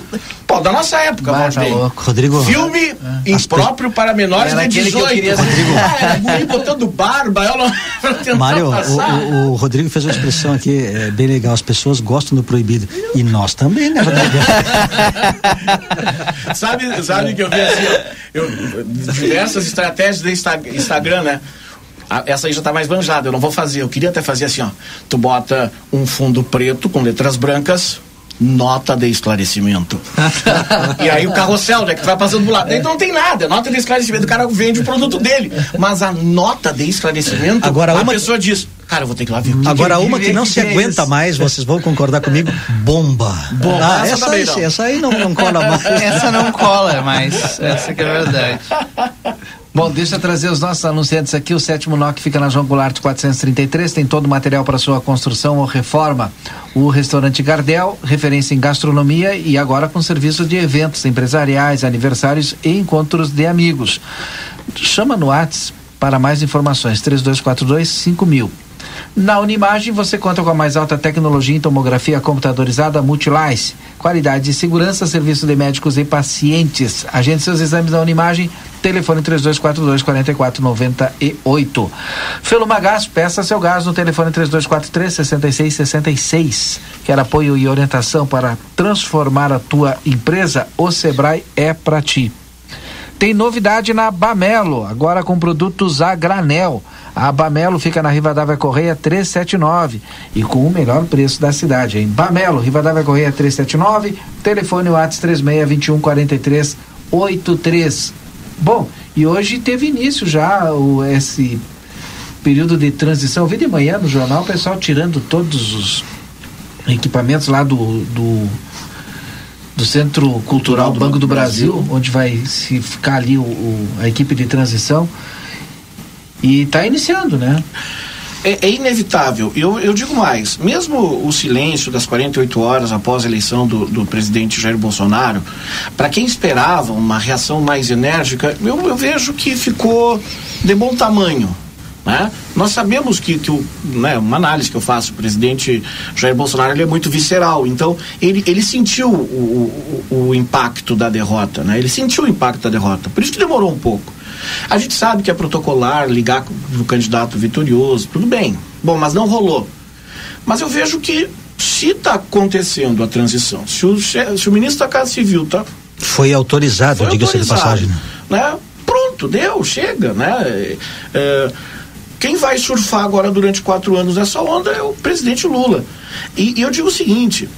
Pô, da nossa época, tá louco. Rodrigo. Filme é. impróprio pe... para menores de 18. Queria... Rodrigo. Ah, era botando barba. Eu não... Mário, o, o, Rodrigo fez uma expressão aqui é, bem legal. As pessoas gostam do proibido. E nós também, né, Rodrigo? sabe, sabe que eu vi assim, eu, diversas estratégias do Instagram, né? essa aí já tá mais banjada, eu não vou fazer. Eu queria até fazer assim, ó. Tu bota um fundo preto com letras brancas, nota de esclarecimento. e aí o carrossel, né, que vai passando do lado. Então não tem nada, nota de esclarecimento, o cara vende o produto dele. Mas a nota de esclarecimento, Agora, a uma... pessoa diz, cara, eu vou ter que ir lá ver. Agora, uma que não se aguenta mais, vocês vão concordar comigo, bomba. Bomba, ah, essa, essa, aí, não. essa aí não, não cola mais. essa não cola mais, essa que é a verdade. Bom, deixa eu trazer os nossos anunciantes aqui. O sétimo NOC fica na João Goulart 433, tem todo o material para sua construção ou reforma. O restaurante Gardel, referência em gastronomia e agora com serviço de eventos empresariais, aniversários e encontros de amigos. Chama no WhatsApp para mais informações, 3242 5000. Na Unimagem você conta com a mais alta tecnologia em tomografia computadorizada Multilice. Qualidade e segurança, serviço de médicos e pacientes. Agende seus exames na Unimagem, telefone 3242 4498. Feluma Gás, peça seu gás no telefone 3243 6666. Quer apoio e orientação para transformar a tua empresa? O Sebrae é para ti. Tem novidade na Bamelo, agora com produtos a granel a Bamelo fica na Rivadavia Correia 379 e com o melhor preço da cidade. Em Bamelo, Rivadavia Correia 379, telefone WhatsApp 3621 43 83. Bom, e hoje teve início já o esse período de transição. Eu vi de manhã no jornal o pessoal tirando todos os equipamentos lá do, do, do Centro Cultural do Banco do Brasil, onde vai se ficar ali o, o, a equipe de transição. E está iniciando, né? É, é, inevitável. Eu, eu digo mais, mesmo o silêncio das 48 horas após a eleição do, do presidente Jair Bolsonaro, para quem esperava uma reação mais enérgica, eu, eu vejo que ficou de bom tamanho. Né? Nós sabemos que, que o, né, uma análise que eu faço, o presidente Jair Bolsonaro ele é muito visceral, então ele, ele sentiu o, o, o impacto da derrota, né? ele sentiu o impacto da derrota, por isso que demorou um pouco. A gente sabe que é protocolar ligar o candidato vitorioso, tudo bem. Bom, mas não rolou. Mas eu vejo que se está acontecendo a transição, se o, se o ministro da Casa Civil está. Foi autorizado, diga-se de passagem. Né? Pronto, deu, chega. Né? É, é quem vai surfar agora durante quatro anos nessa onda é o presidente Lula. E, e eu digo o seguinte: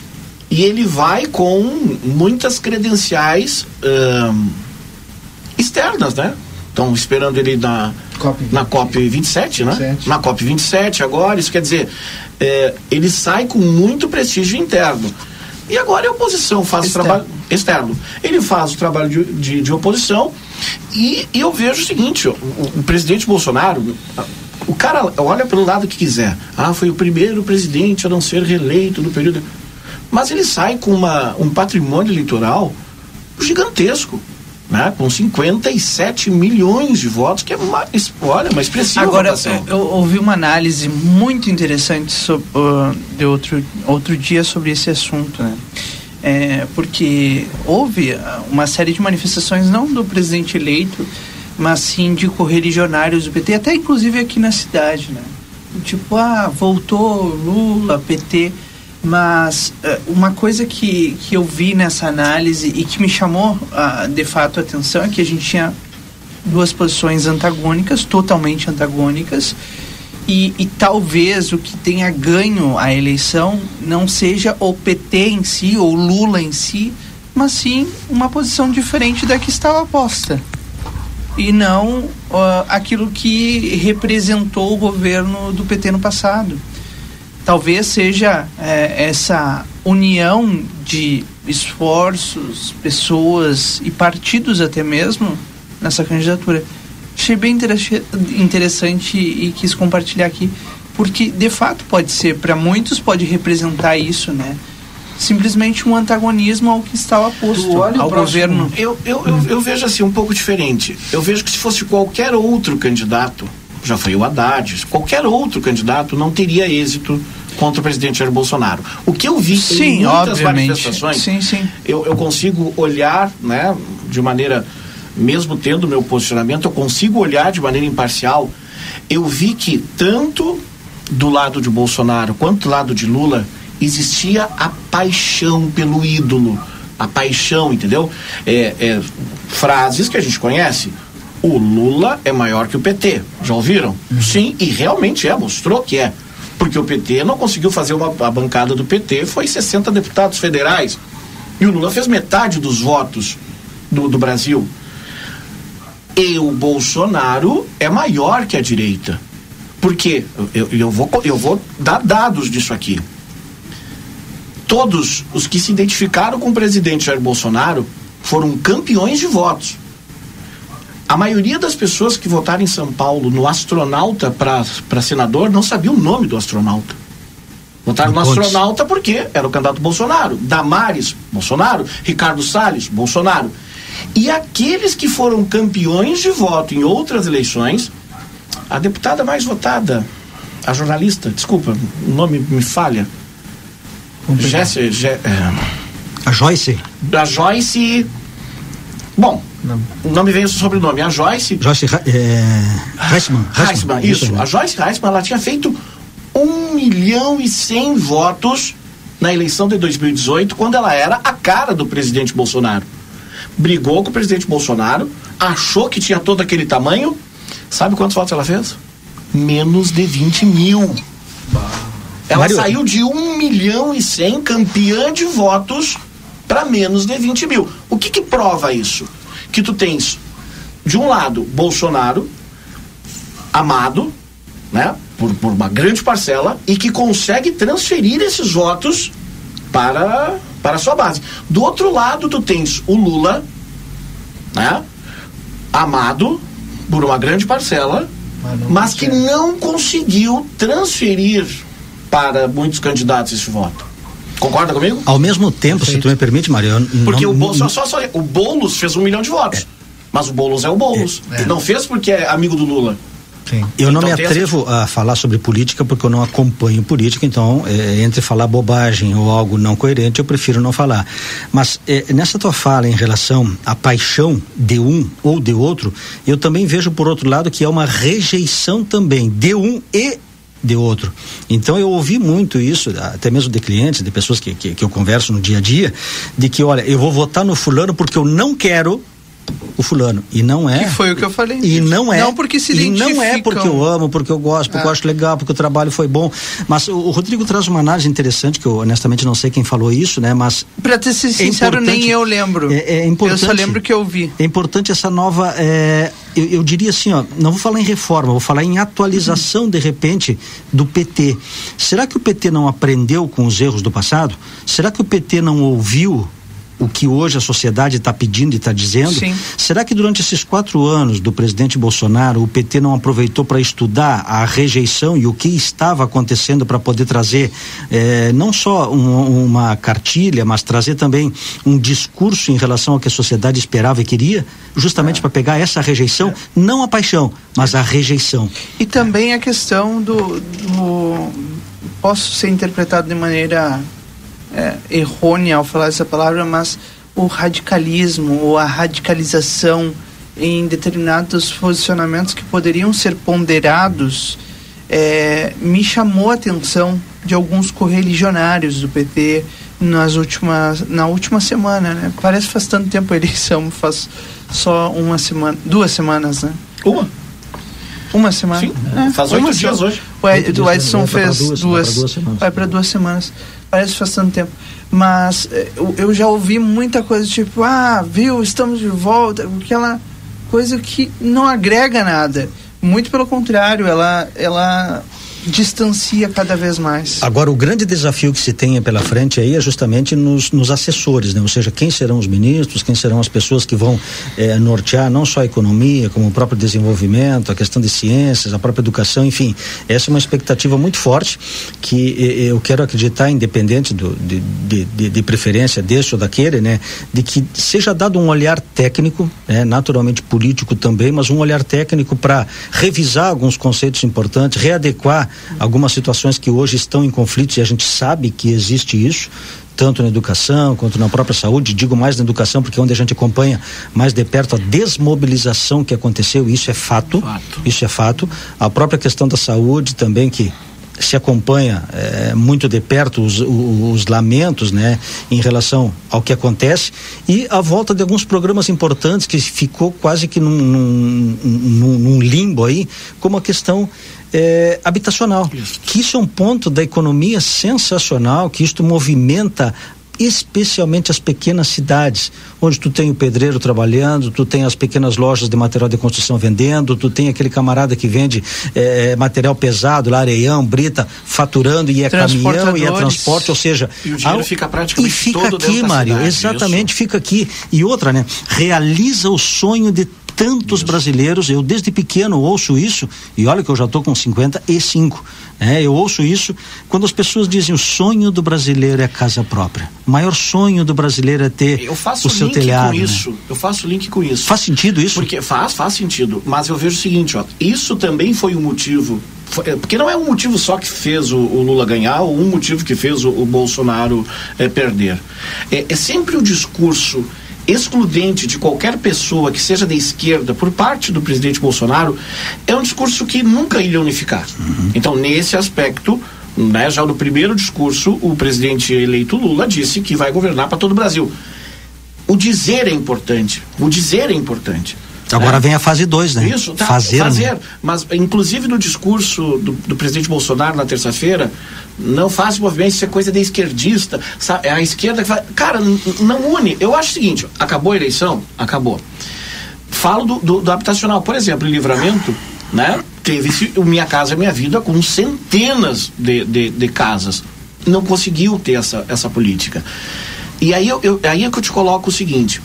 e ele vai com muitas credenciais hum, externas, né? Estão esperando ele na COP, na COP 27, né? 27. Na COP 27 agora, isso quer dizer, é, ele sai com muito prestígio interno. E agora a oposição faz externo. o trabalho externo. Ele faz o trabalho de, de, de oposição e, e, eu vejo o seguinte: o, o presidente Bolsonaro, o cara olha pelo lado que quiser. Ah, foi o primeiro presidente a não ser reeleito no período. Mas ele sai com uma, um patrimônio eleitoral gigantesco. Né, com 57 milhões de votos, que é uma, olha, uma expressiva Agora, votação. eu, eu ouvi uma análise muito interessante sobre, uh, de outro, outro dia sobre esse assunto, né? É, porque houve uma série de manifestações, não do presidente eleito, mas sim de correligionários do PT, até inclusive aqui na cidade, né? Tipo, ah, voltou Lula, PT, mas uh, uma coisa que, que eu vi nessa análise e que me chamou uh, de fato a atenção é que a gente tinha duas posições antagônicas, totalmente antagônicas, e, e, talvez o que tenha ganho a eleição não seja o PT em si ou Lula em si, mas sim uma posição diferente da que estava posta e não uh, aquilo que representou o governo do PT no passado. Talvez seja é, essa união de esforços, pessoas e partidos até mesmo nessa candidatura. Achei bem interessante e quis compartilhar aqui, porque de fato pode ser, para muitos pode representar isso, né? Simplesmente um antagonismo ao que estava posto ao governo. Eu, eu, eu, eu, vejo assim um pouco diferente. Eu vejo que se fosse qualquer outro candidato, já foi o Haddad, qualquer outro candidato não teria êxito contra o presidente Jair Bolsonaro. O que eu vi sim, em muitas obviamente. manifestações, sim, sim. Eu, eu consigo olhar, né, de maneira, mesmo tendo meu posicionamento, eu consigo olhar de maneira imparcial. Eu vi que tanto do lado de Bolsonaro quanto do lado de Lula existia a paixão pelo ídolo. A paixão, entendeu? É, é, frases que a gente conhece. O Lula é maior que o PT. Já ouviram? Uhum. Sim, e realmente é, mostrou que é. Porque o PT não conseguiu fazer uma. A bancada do PT foi 60 deputados federais. E o Lula fez metade dos votos do, do Brasil. E o Bolsonaro é maior que a direita. Porque eu, eu, vou, eu vou dar dados disso aqui todos os que se identificaram com o presidente Jair Bolsonaro foram campeões de votos. A maioria das pessoas que votaram em São Paulo no astronauta para senador não sabia o nome do astronauta. Votaram no astronauta porque era o candidato Bolsonaro. Damares, Bolsonaro. Ricardo Salles, Bolsonaro. E aqueles que foram campeões de voto em outras eleições, a deputada mais votada, a jornalista, desculpa, o nome me falha, Jesse, Je, é... A Joyce? A Joyce. Bom, não. o nome veio o sobrenome. A Joyce. Joyce é... Heisman. Heisman, isso. isso. A Joyce Heisman, ela tinha feito 1 milhão e 100 votos na eleição de 2018, quando ela era a cara do presidente Bolsonaro. Brigou com o presidente Bolsonaro, achou que tinha todo aquele tamanho. Sabe quantos votos ela fez? Menos de 20 mil. Bah. Ela Mário... saiu de 1 milhão e 100 campeã de votos para menos de 20 mil. O que, que prova isso? Que tu tens, de um lado, Bolsonaro, amado, né? Por, por uma grande parcela e que consegue transferir esses votos para, para a sua base. Do outro lado, tu tens o Lula, né? Amado por uma grande parcela, mas que não conseguiu transferir para muitos candidatos esse voto. Concorda comigo? Ao mesmo tempo, Perfeito. se tu me permite, Mariano. Porque não, o, Boulos, só, só, só, o Boulos fez um milhão de votos. É. Mas o Boulos é o Boulos. É, é. Não fez porque é amigo do Lula. Sim. Eu não então, me atrevo essa... a falar sobre política porque eu não acompanho política, então é, entre falar bobagem ou algo não coerente, eu prefiro não falar. Mas é, nessa tua fala em relação à paixão de um ou de outro, eu também vejo por outro lado que é uma rejeição também de um e de outro. Então eu ouvi muito isso, até mesmo de clientes, de pessoas que, que, que eu converso no dia a dia, de que, olha, eu vou votar no fulano porque eu não quero o fulano. E não é. Que foi o que eu falei. E não é. Não porque se E não é porque eu amo, porque eu gosto, porque é. eu acho legal, porque o trabalho foi bom. Mas o, o, Rodrigo traz uma análise interessante, que eu honestamente não sei quem falou isso, né? Mas. Pra ter ser sincero, é nem eu lembro. É, é, importante. Eu só lembro que eu vi. É importante essa nova. É, eu, eu, diria assim, ó, não vou falar em reforma, vou falar em atualização, uhum. de repente, do PT. Será que o PT não aprendeu com os erros do passado? Será que o PT não ouviu o que hoje a sociedade está pedindo e está dizendo? Sim. Será que durante esses quatro anos do presidente Bolsonaro o PT não aproveitou para estudar a rejeição e o que estava acontecendo para poder trazer eh, não só um, uma cartilha, mas trazer também um discurso em relação ao que a sociedade esperava e queria, justamente é. para pegar essa rejeição, é. não a paixão, mas a rejeição. E também a questão do, do posso ser interpretado de maneira é, errônea ao falar essa palavra, mas o radicalismo ou a radicalização em determinados posicionamentos que poderiam ser ponderados é, me chamou a atenção de alguns correligionários do PT nas últimas na última semana, né? Parece faz tanto tempo a eleição, faz só uma semana, duas semanas, né? Uma. Uma semana. Sim, é, faz oito dias hoje. O, Ed, o Edson fez duas, duas, vai para duas semanas parece faz tanto tempo. Mas eh, eu, já ouvi muita coisa tipo, ah, viu, estamos de volta, aquela coisa que não agrega nada. Muito pelo contrário, ela, ela distancia cada vez mais. Agora, o grande desafio que se tem pela frente aí é justamente nos, nos assessores, né? Ou seja, quem serão os ministros, quem serão as pessoas que vão eh, nortear não só a economia, como o próprio desenvolvimento, a questão de ciências, a própria educação, enfim. Essa é uma expectativa muito forte que eh, eu quero acreditar, independente do, de, de, de, de, preferência desse ou daquele, né? De que seja dado um olhar técnico, né? naturalmente político também, mas um olhar técnico para revisar alguns conceitos importantes, readequar algumas situações que hoje estão em conflitos e a gente sabe que existe isso, tanto na educação quanto na própria saúde. Digo mais na educação porque é onde a gente acompanha mais de perto a desmobilização que aconteceu, isso é fato, fato. Isso é fato. A própria questão da saúde também que se acompanha é, muito de perto os, os, os, lamentos, né, em relação ao que acontece e a volta de alguns programas importantes que ficou quase que num, num, num, num limbo aí, como a questão é, habitacional. Isso. Que isso é um ponto da economia sensacional, que isto movimenta especialmente as pequenas cidades, onde tu tem o pedreiro trabalhando, tu tem as pequenas lojas de material de construção vendendo, tu tem aquele camarada que vende é, material pesado, lá, areião, brita, faturando e é caminhão e é transporte, ou seja, e o dinheiro ao, fica praticamente e fica aqui, Mário, exatamente, isso. fica aqui. E outra, né? Realiza o sonho de tantos brasileiros, eu desde pequeno ouço isso, e olha que eu já estou com 55, né? eu ouço isso quando as pessoas dizem o sonho do brasileiro é casa própria. O maior sonho do brasileiro é ter o seu telhado. Com né? isso. Né? Eu faço link com isso. Faz sentido isso? Porque faz, faz sentido. Mas eu vejo o seguinte, ó, isso também foi um motivo é, porque não é um motivo só que fez o, o Lula ganhar ou um motivo que fez o, o Bolsonaro é, perder. É, é sempre o discurso excludente de qualquer pessoa que seja de esquerda por parte do presidente Bolsonaro é um discurso que nunca iria unificar. Uhum. Então, nesse aspecto, né, já no primeiro discurso, o presidente eleito Lula disse que vai governar para todo o Brasil. O dizer é importante. O dizer é importante. Agora é. vem a fase 2, né? Isso, tá, fazer. fazer. Né? Mas, inclusive, no discurso do, do presidente Bolsonaro na terça-feira, não faz movimento, isso é coisa de esquerdista. Sabe? É a esquerda que faz. Cara, não une. Eu acho o seguinte: acabou a eleição? Acabou. Falo do, do, do habitacional. Por exemplo, em livramento, né? teve o Minha Casa Minha Vida com centenas de, de, de casas. Não conseguiu ter essa, essa política. E aí, eu, eu, aí é que eu te coloco o seguinte: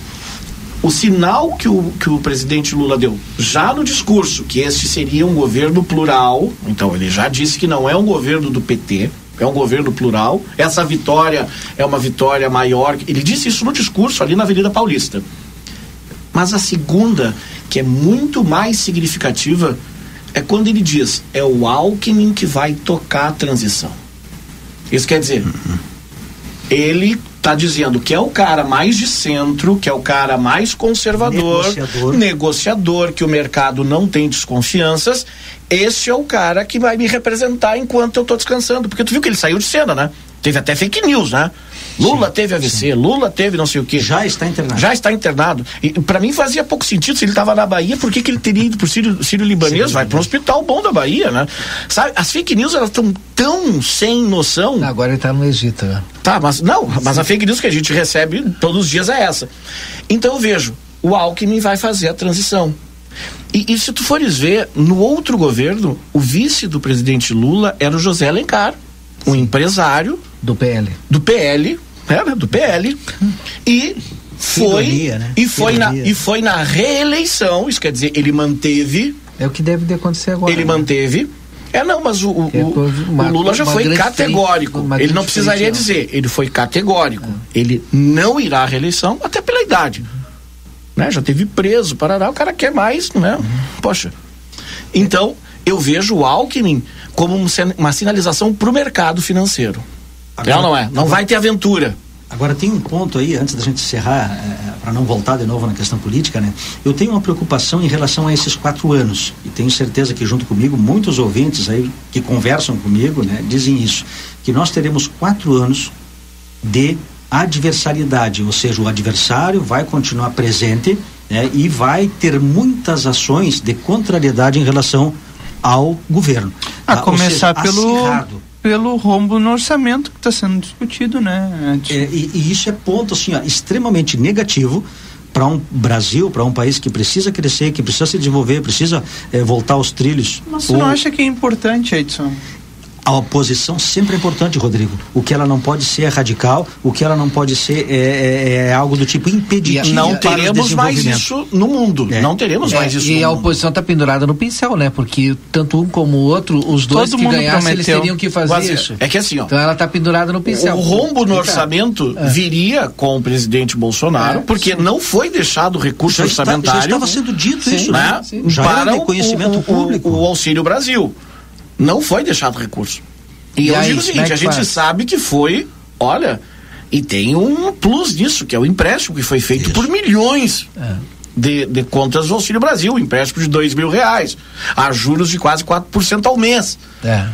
o sinal que o, que o presidente Lula deu, já no discurso, que este seria um governo plural, então ele já disse que não é um governo do PT, é um governo plural. Essa vitória é uma vitória maior. Ele disse isso no discurso ali na Avenida Paulista. Mas a segunda, que é muito mais significativa, é quando ele diz: é o Alckmin que vai tocar a transição. Isso quer dizer, ele está dizendo que é o cara mais de centro, que é o cara mais conservador, negociador. negociador, que o mercado não tem desconfianças. Esse é o cara que vai me representar enquanto eu estou descansando. Porque tu viu que ele saiu de cena, né? Teve até fake news, né? Lula sim, teve AVC, sim. Lula teve não sei o quê. Já está internado. Já está internado. E para mim fazia pouco sentido se ele estava na Bahia, por que, que ele teria ido pro Sírio, Sírio Libanês? Vai para um hospital bom da Bahia, né? Sabe, as fake news elas estão tão sem noção. Agora ele está no Egito, né? Tá, mas não, mas a fake news que a gente recebe todos os dias é essa. Então eu vejo, o Alckmin vai fazer a transição. E, e, se tu fores ver, no outro governo, o vice do presidente Lula era o José Alencar, um empresário. Do PL. Do PL, né, do PL. E foi, Ironia, né? e, foi na, e foi na reeleição, isso quer dizer, ele manteve. É o que deve acontecer agora. Ele né? manteve. É, não, mas o, o, uma, o Lula já foi categórico. Frente, ele não precisaria frente, dizer, ele foi categórico. É. Ele não irá à reeleição, até pela idade. Né? Já teve preso, parará, o cara quer mais, né? Uhum. Poxa. Então, eu vejo o Alckmin como uma sinalização para o mercado financeiro. Agora, é não é? Não agora, vai ter aventura. Agora tem um ponto aí, antes da gente encerrar, é, para não voltar de novo na questão política, né? Eu tenho uma preocupação em relação a esses quatro anos. E tenho certeza que junto comigo, muitos ouvintes aí que conversam comigo, né, dizem isso. Que nós teremos quatro anos de adversariedade, ou seja, o adversário vai continuar presente né, e vai ter muitas ações de contrariedade em relação ao governo. A tá? começar seja, pelo acirrado. Pelo rombo no orçamento que está sendo discutido, né? É, e, e, isso é ponto assim, ó, extremamente negativo para um Brasil, para um país que precisa crescer, que precisa se desenvolver, precisa é, voltar aos trilhos. Mas você ou... não acha que é importante, Edson? A oposição sempre é importante, Rodrigo. O que ela não pode ser é radical, o que ela não pode ser é, é, é algo do tipo impeditivo. Não teremos mais isso no mundo. É. Não teremos mais isso. E a oposição está pendurada no pincel, né? Porque tanto um como o outro, os dois Todo que ganhassem, eles teriam que fazer Quase, isso. É que assim, ó. Então ela está pendurada no pincel. O rombo no orçamento é. viria com o presidente Bolsonaro, é, porque sim. não foi deixado recurso já orçamentário. Está, já estava sendo dito sim, isso, né? Sim. Já para o, conhecimento o, público. O, o Auxílio Brasil não foi deixado recurso. E, e digo o seguinte, é a gente faz? sabe que foi, olha, e tem um plus nisso, que é o empréstimo que foi feito Isso. por milhões. É. De, de contas do Auxílio Brasil, empréstimo de dois mil reais, a juros de quase 4% ao mês. É.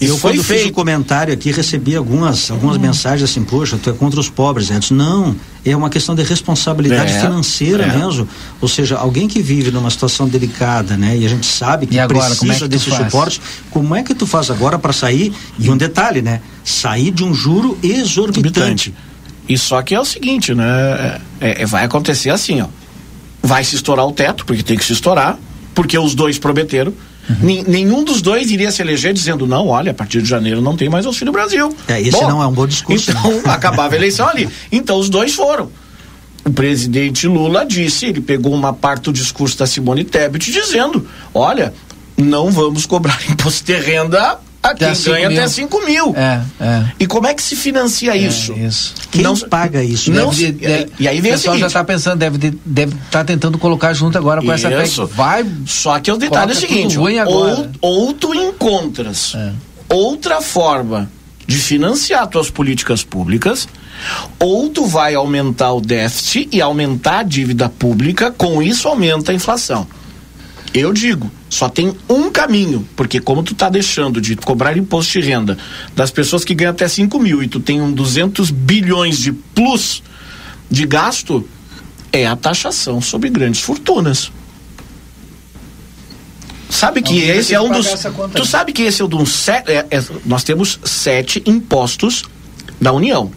eu foi quando feito. fiz o comentário aqui recebi algumas algumas hum. mensagens assim poxa tu é contra os pobres Edson não é uma questão de responsabilidade é, financeira é. mesmo ou seja alguém que vive numa situação delicada né e a gente sabe que agora, precisa é que desse suporte como é que tu faz agora para sair e um detalhe né sair de um juro exorbitante e só que é o seguinte né é, é, vai acontecer assim ó vai se estourar o teto porque tem que se estourar porque os dois prometeram Uhum. Nenhum dos dois iria se eleger dizendo, não, olha, a partir de janeiro não tem mais Auxílio Brasil. É, esse Bom, não é um bom discurso. Então, né? acabava a eleição ali. Então, os dois foram. O presidente Lula disse, ele pegou uma parte do discurso da Simone Tebet dizendo, olha, não vamos cobrar imposto de renda a quem ganha mil. até 5 mil. É, é. E como é que se financia isso? É, isso. Quem não paga isso? Não, deve, deve, e aí vem o pessoal já está pensando, deve estar deve tá tentando colocar junto agora com isso. essa PEC. Vai. Só que o detalhe é o seguinte: ou, ou tu encontras é. outra forma de financiar tuas políticas públicas, ou tu vai aumentar o déficit e aumentar a dívida pública, com isso aumenta a inflação. Eu digo, só tem um caminho, porque como tu tá deixando de cobrar imposto de renda das pessoas que ganham até 5 mil e tu tem um 200 bilhões de plus de gasto, é a taxação sobre grandes fortunas. Sabe que Não, esse é um dos. Tu sabe que esse é um dos. É, é, nós temos sete impostos da União.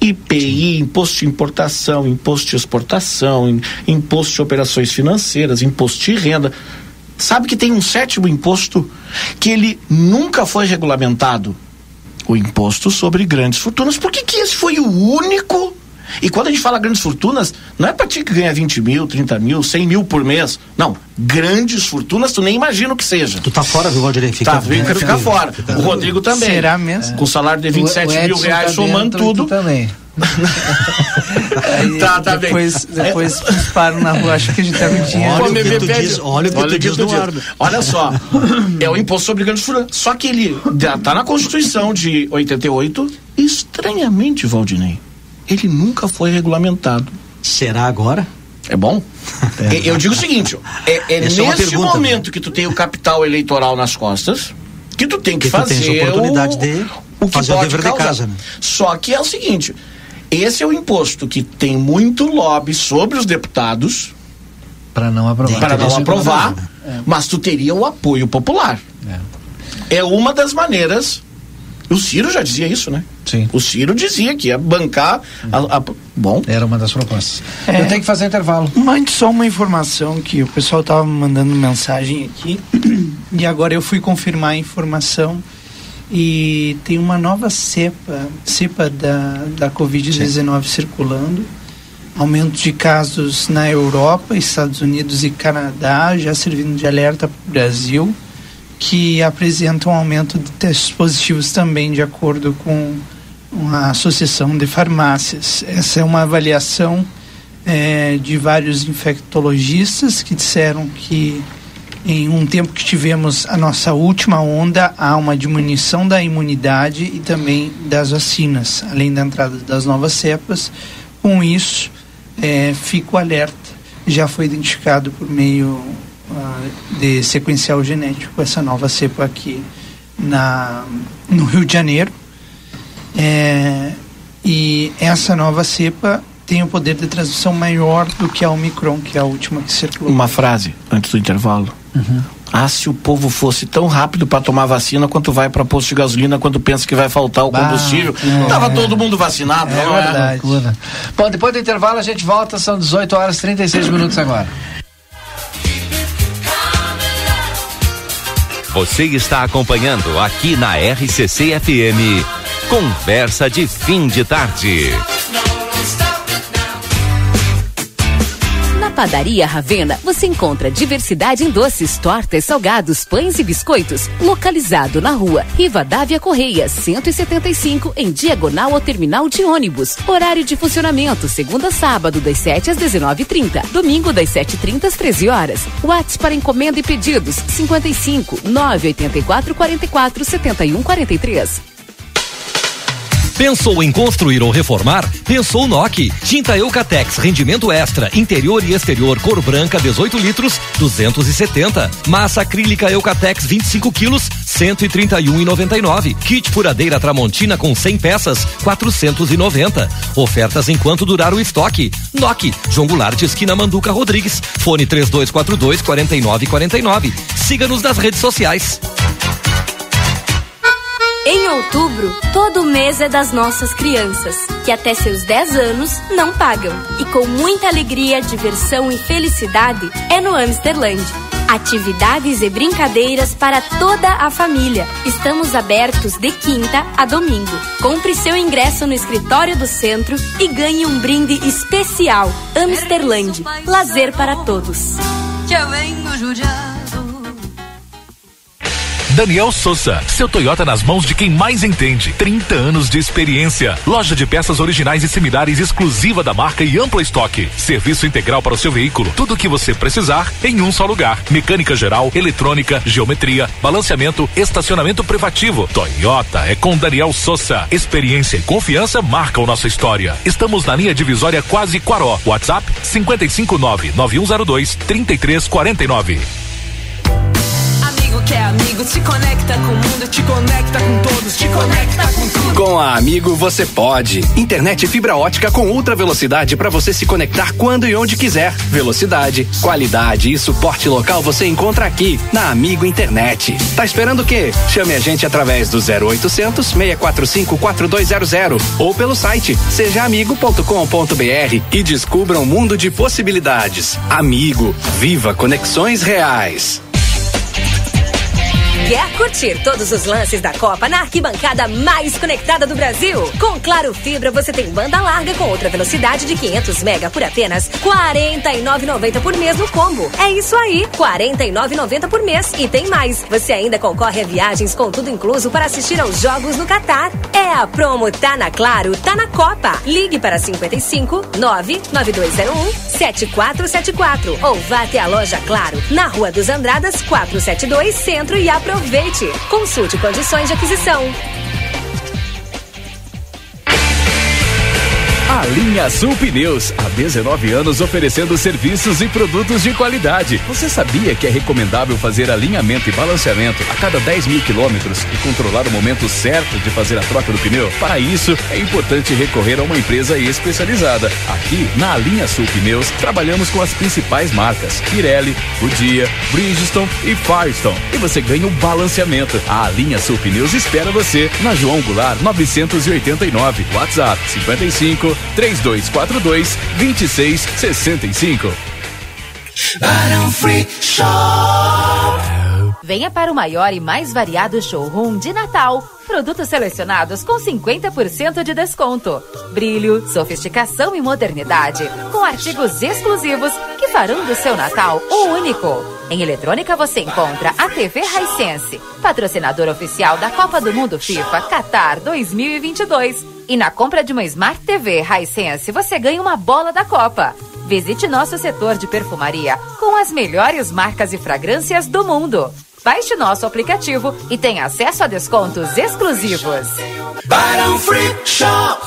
IPI, imposto de importação, imposto de exportação, imposto de operações financeiras, imposto de renda. sabe que tem um sétimo imposto que ele nunca foi regulamentado? O imposto sobre grandes fortunas. Por que, que esse foi o único e quando a gente fala grandes fortunas, não é para ti que ganha 20 mil, 30 mil, 100 mil por mês. Não. Grandes fortunas, tu nem imagina o que seja. Tu tá fora, viu, Valdir? Fica, tá, eu quero ficar fora. O Rodrigo também. Será mesmo? Com salário de 27 o, o mil reais, tá somando tudo. também. Aí, tá, tá depois, bem. Depois param na rua, acho que a gente tá mentindo. Olha, olha, o que tu diz, olha o que olha tu diz. Olha só, é o imposto sobre grandes fortunas. Só que ele já tá na Constituição de 88, estranhamente, Valdinei ele nunca foi regulamentado. Será agora? É bom? É. Eu digo o seguinte: é, é, é nesse pergunta, momento né? que tu tem o capital eleitoral nas costas que tu tem que, que fazer tu a oportunidade o, de o que fazer pode o dever causar. de casa. Né? Só que é o seguinte: esse é o imposto que tem muito lobby sobre os deputados para não aprovar, para não aprovar, é. mas tu teria o apoio popular. É. é uma das maneiras o Ciro já dizia isso, né? Sim. O Ciro dizia que ia bancar a, a... bom. Era uma das propostas. É, Eu tenho que fazer intervalo. Mande só uma informação que o pessoal estava mandando mensagem aqui e agora eu fui confirmar a informação e tem uma nova cepa, cepa da, da Covid-19 circulando. Aumento de casos na Europa, Estados Unidos e Canadá, já servindo de alerta para o Brasil que apresentam aumento de testes positivos também, de acordo com a Associação de Farmácias. Essa é uma avaliação é, de vários infectologistas que disseram que em um tempo que tivemos a nossa última onda, há uma diminuição da imunidade e também das vacinas, além da entrada das novas cepas. Com isso, é, fico alerta. Já foi identificado por meio de sequencial genético, essa nova cepa aqui na, no Rio de Janeiro. É, e essa nova cepa tem o um poder de transmissão maior do que a Omicron, que é a última que circulou. Uma frase antes do intervalo. Uhum. Ah, se o povo fosse tão rápido para tomar vacina quanto vai para posto de gasolina quando pensa que vai faltar o combustível, bah, tava é. todo mundo vacinado, é, não é? Verdade. Bom, depois do intervalo a gente volta, são 18 horas e 36 minutos agora. Você está acompanhando aqui na RCC FM. Conversa de fim de tarde. Padaria Ravena você encontra diversidade em doces, tortas, salgados, pães e biscoitos. Localizado na rua Rivadavia Correia, 175, em diagonal ao terminal de ônibus. Horário de funcionamento: segunda a sábado, das 7 às 19h30. Domingo, das 7h30 às 13 horas. WhatsApp para encomenda e pedidos: 55 984 44 71 43. Pensou em construir ou reformar? Pensou NOC. Tinta Eucatex, rendimento extra, interior e exterior, cor branca, 18 litros, 270. Massa acrílica Eucatex, 25 quilos, 131,99. Kit furadeira Tramontina com 100 peças, 490. Ofertas enquanto durar o estoque. NOC, João Goulart, esquina Manduca Rodrigues. Fone 3242 4949. Siga-nos nas redes sociais. Em outubro, todo mês é das nossas crianças, que até seus 10 anos não pagam. E com muita alegria, diversão e felicidade é no Amsterland. Atividades e brincadeiras para toda a família. Estamos abertos de quinta a domingo. Compre seu ingresso no escritório do centro e ganhe um brinde especial. Amsterland. Lazer para todos. Daniel Souza, seu Toyota nas mãos de quem mais entende. 30 anos de experiência. Loja de peças originais e similares exclusiva da marca e amplo estoque. Serviço integral para o seu veículo. Tudo o que você precisar em um só lugar. Mecânica geral, eletrônica, geometria, balanceamento, estacionamento privativo. Toyota é com Daniel Souza. Experiência e confiança marcam nossa história. Estamos na linha divisória quase Quaró. WhatsApp 559 9102 3349 é amigo, se conecta com o mundo, te conecta com todos, te conecta com tudo. Com a Amigo você pode. Internet fibra ótica com ultra velocidade para você se conectar quando e onde quiser. Velocidade, qualidade e suporte local você encontra aqui na Amigo Internet. Tá esperando o quê? Chame a gente através do 0800 645 4200 ou pelo site sejaamigo.com.br e descubra um mundo de possibilidades. Amigo, viva conexões reais. Quer curtir todos os lances da Copa na arquibancada mais conectada do Brasil? Com Claro Fibra você tem banda larga com outra velocidade de 500 mega por apenas R$ 49,90 por mês no combo. É isso aí, R$ 49,90 por mês. E tem mais, você ainda concorre a viagens com tudo incluso para assistir aos jogos no Catar. É a promo Tá na Claro, tá na Copa. Ligue para 55 99201 7474 ou vá até a loja Claro, na Rua dos Andradas 472 Centro e aproveite. Consulte condições de aquisição. A linha Sul Pneus, há 19 anos oferecendo serviços e produtos de qualidade. Você sabia que é recomendável fazer alinhamento e balanceamento a cada 10 mil quilômetros e controlar o momento certo de fazer a troca do pneu? Para isso, é importante recorrer a uma empresa especializada. Aqui, na linha Sul Pneus, trabalhamos com as principais marcas: Pirelli, Goodyear, Bridgestone e Firestone. E você ganha o balanceamento. A linha Sul Pneus espera você na João Goulart 989. WhatsApp 55 3242 2665. Barão Free Shop. Venha para o maior e mais variado showroom de Natal. Produtos selecionados com 50% de desconto. Brilho, sofisticação e modernidade. Com artigos exclusivos que farão do seu Natal o único. Em eletrônica você encontra a TV Hisense, patrocinador oficial da Copa do Mundo FIFA Qatar 2022. E na compra de uma Smart TV Hisense você ganha uma bola da Copa. Visite nosso setor de perfumaria com as melhores marcas e fragrâncias do mundo. Baixe nosso aplicativo e tenha acesso a descontos exclusivos. Barão Free Shop.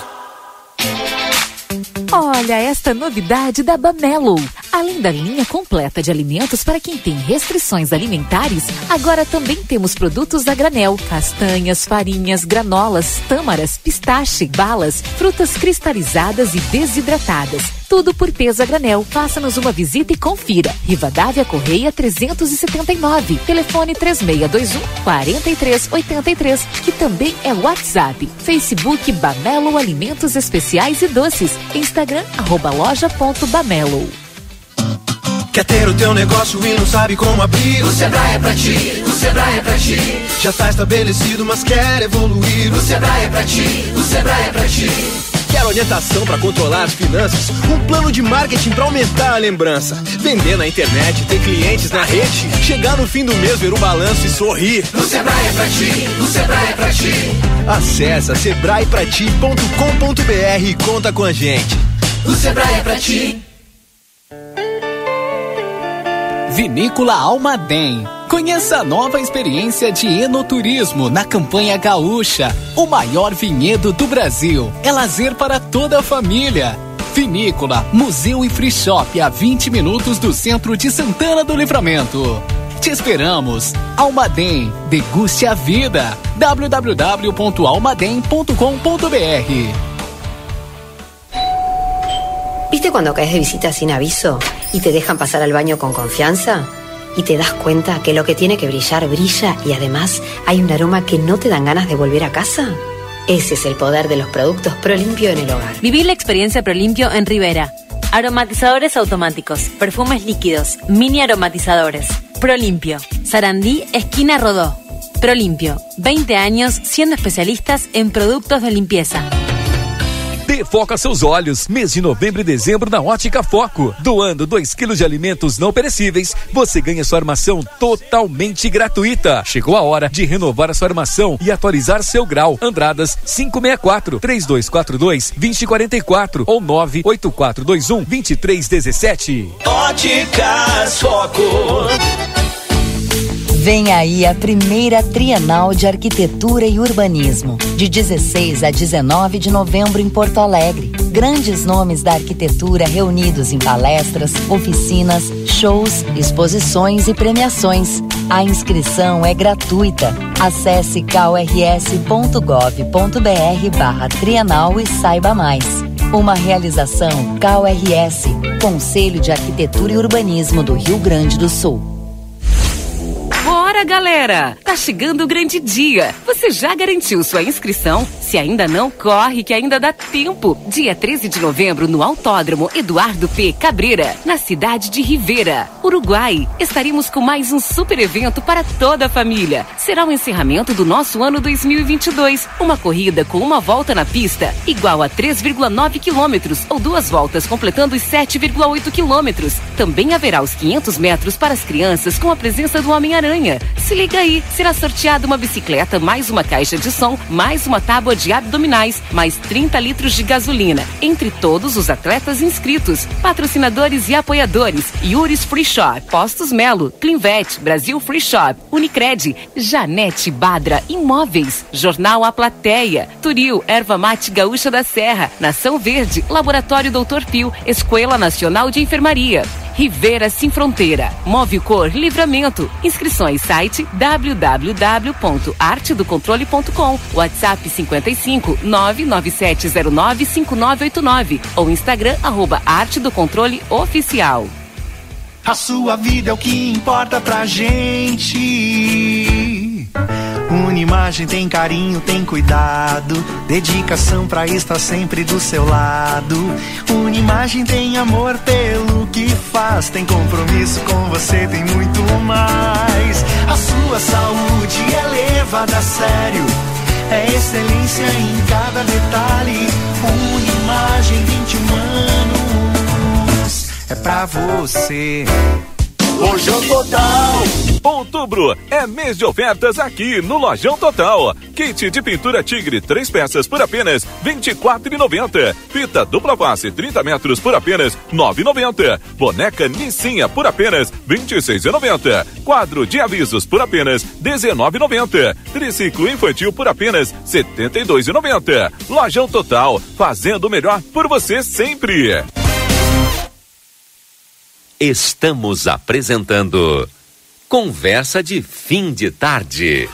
Olha esta novidade da Bamelo. Além da linha completa de alimentos para quem tem restrições alimentares, agora também temos produtos a granel, castanhas, farinhas, granolas, tâmaras, pistache, balas, frutas cristalizadas e desidratadas. Tudo por peso a granel. Faça-nos uma visita e confira. Rivadavia Correia 379. Telefone 3621 4383, que também é WhatsApp. Facebook Bamelo Alimentos Especiais e Doces. Instagram arroba loja.bamelo. Quer ter o teu negócio e não sabe como abrir? O Sebrae é pra ti, o Sebrae é pra ti. Já tá estabelecido, mas quer evoluir? O Sebrae é pra ti, o Sebrae é pra ti. Quer orientação para controlar as finanças? Um plano de marketing para aumentar a lembrança? Vender na internet, ter clientes na rede? Chegar no fim do mês, ver o balanço e sorrir? O Sebrae é pra ti, o Sebrae é pra ti. Acesse sebraeprati.com.br e conta com a gente. O Sebrae é pra ti. Vinícola Almaden. Conheça a nova experiência de enoturismo na campanha Gaúcha. O maior vinhedo do Brasil. É lazer para toda a família. Vinícola, museu e free shop a 20 minutos do centro de Santana do Livramento. Te esperamos. Almaden, deguste a vida. www.almaden.com.br ¿Viste cuando caes de visita sin aviso y te dejan pasar al baño con confianza? Y te das cuenta que lo que tiene que brillar brilla y además hay un aroma que no te dan ganas de volver a casa? Ese es el poder de los productos Prolimpio en el hogar. Viví la experiencia Prolimpio en Rivera. Aromatizadores automáticos, perfumes líquidos, mini aromatizadores. Prolimpio, Sarandí, esquina Rodó. Prolimpio, 20 años siendo especialistas en productos de limpieza. Dê foco a seus olhos. Mês de novembro e dezembro na Ótica Foco. Doando 2 quilos de alimentos não perecíveis, você ganha sua armação totalmente gratuita. Chegou a hora de renovar a sua armação e atualizar seu grau. Andradas 564 3242 2044 ou 98421 2317. Óticas Foco. Vem aí a primeira Trienal de Arquitetura e Urbanismo, de 16 a 19 de novembro em Porto Alegre. Grandes nomes da arquitetura reunidos em palestras, oficinas, shows, exposições e premiações. A inscrição é gratuita. Acesse krs.gov.br Trienal e saiba mais. Uma realização KRS, Conselho de Arquitetura e Urbanismo do Rio Grande do Sul. Bora, galera! Tá chegando o grande dia. Você já garantiu sua inscrição? Se ainda não, corre que ainda dá tempo. Dia 13 de novembro no Autódromo Eduardo P. Cabreira, na cidade de Rivera, Uruguai. Estaremos com mais um super evento para toda a família. Será o encerramento do nosso ano 2022. Uma corrida com uma volta na pista igual a 3,9 quilômetros ou duas voltas completando os 7,8 quilômetros. Também haverá os 500 metros para as crianças com a presença do Homem-Aranha. Se liga aí, será sorteada uma bicicleta, mais uma caixa de som, mais uma tábua de abdominais, mais 30 litros de gasolina. Entre todos os atletas inscritos, patrocinadores e apoiadores: Yuris Free Shop, Postos Melo, Clinvet, Brasil Free Shop, Unicred, Janete Badra Imóveis, Jornal A Plateia, Turil, Erva Mate Gaúcha da Serra, Nação Verde, Laboratório Doutor Pio, Escola Nacional de Enfermaria. Rivera Sem Fronteira. Move Cor Livramento. Inscrições site www.artedocontrole.com. WhatsApp 55 99709 5989 ou Instagram arroba Arte do Controle Oficial. A sua vida é o que importa pra gente. Unimagem tem carinho, tem cuidado, dedicação pra estar sempre do seu lado. Unimagem tem amor pelo que faz, tem compromisso com você, tem muito mais. A sua saúde é levada a sério, é excelência em cada detalhe. Unimagem 21 anos, é pra você. Lojão Total. Outubro é mês de ofertas aqui no Lojão Total. Kit de pintura Tigre, três peças por apenas R$ 24,90. Fita dupla face, 30 metros por apenas R$ 9,90. Boneca Nissinha por apenas R$ 26,90. Quadro de avisos por apenas R$ 19,90. Triciclo infantil por apenas R$ 72,90. Lojão Total, fazendo o melhor por você sempre. Estamos apresentando Conversa de Fim de Tarde.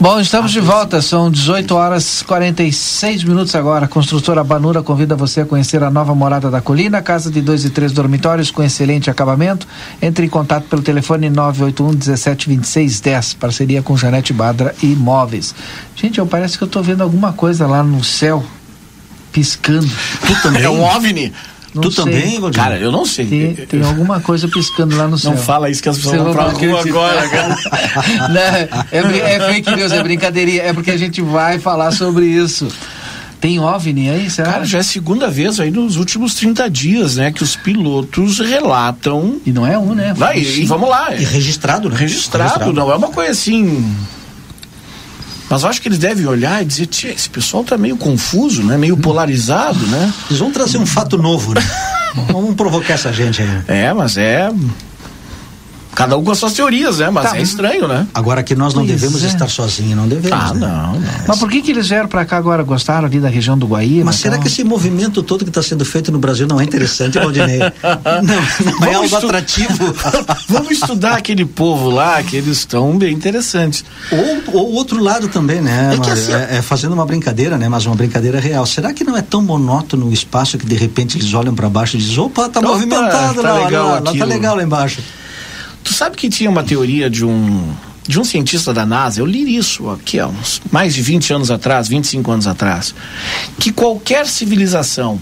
Bom, estamos de volta, são 18 horas 46 minutos agora. A construtora Banura convida você a conhecer a nova morada da colina, casa de dois e três dormitórios com excelente acabamento. Entre em contato pelo telefone 981 17 26 10, parceria com Janete Badra e Imóveis. Gente, eu parece que eu estou vendo alguma coisa lá no céu piscando. Tu também? É um OVNI? Não tu sei. também, Valdir? Cara, eu não sei. Tem, tem alguma coisa piscando lá no céu. Não fala isso que as pessoas Você vão pra rua agora, cara. Não, é, é fake news, é brincadeirinha. É porque a gente vai falar sobre isso. Tem OVNI aí, será? Cara, já é a segunda vez aí nos últimos 30 dias, né, que os pilotos relatam. E não é um, né? Vai, e, e vamos lá. E registrado, né? Registrado, Registrado. não é uma coisa assim. Mas eu acho que eles devem olhar e dizer, tia, esse pessoal tá meio confuso, né? Meio polarizado, né? Eles vão trazer um fato novo, né? Vamos provocar essa gente aí. É, mas é. Cada um com as suas teorias, né? Mas Tá. é estranho, né? Agora que nós não Pois devemos é. estar sozinhos, não devemos. Ah, né? não, não. Mas por que, que eles vieram pra cá agora? Gostaram ali da região do Guaíra? Mas será tal? que esse movimento todo que está sendo feito no Brasil não é interessante, Valdinei? Não, não é algo estu- atrativo. Vamos estudar aquele povo lá, que eles estão bem interessantes. Ou o outro lado também, né? É que Mário? assim, é, é fazendo uma brincadeira, né? Mas uma brincadeira real. Será que não é tão monótono o espaço que de repente eles olham para baixo e dizem, opa, tá Opa, movimentado tá lá, legal lá, lá, tá aquilo." legal lá embaixo. Tu sabe que tinha uma teoria de um de um cientista da NASA, eu li isso aqui há uns mais de 20 anos atrás, 25 anos atrás, que qualquer civilização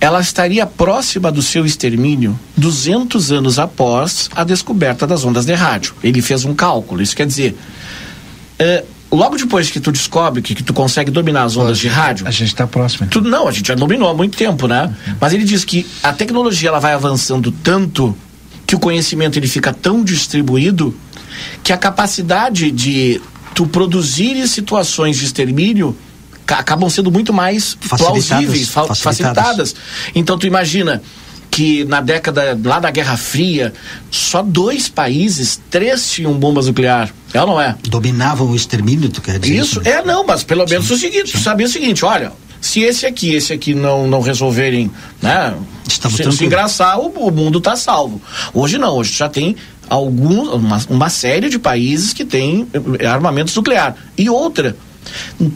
ela estaria próxima do seu extermínio 200 anos após a descoberta das ondas de rádio. Ele fez um cálculo, isso quer dizer, é, logo depois que tu descobre que, que tu consegue dominar as ondas de rádio, A gente está próximo. tudo não, a gente já dominou há muito tempo, né? Mas ele diz que a tecnologia ela vai avançando tanto que o conhecimento ele fica tão distribuído que a capacidade de tu produzir situações de extermínio ca- acabam sendo muito mais Facilitadas, plausíveis, fa- facilitadas. facilitadas. Então tu imagina que na década lá da Guerra Fria, só dois países, três tinham bombas nucleares. É ou não é? Dominavam o extermínio, tu quer dizer Isso, isso? é não, mas pelo menos o seguinte, tu sabia o seguinte, olha, se esse aqui, esse aqui não, não resolverem, né? Estamos se, se engraçar, o, o mundo tá salvo. Hoje não, hoje já tem alguns, uma, uma série de países que têm eh, armamentos nuclear. E outra,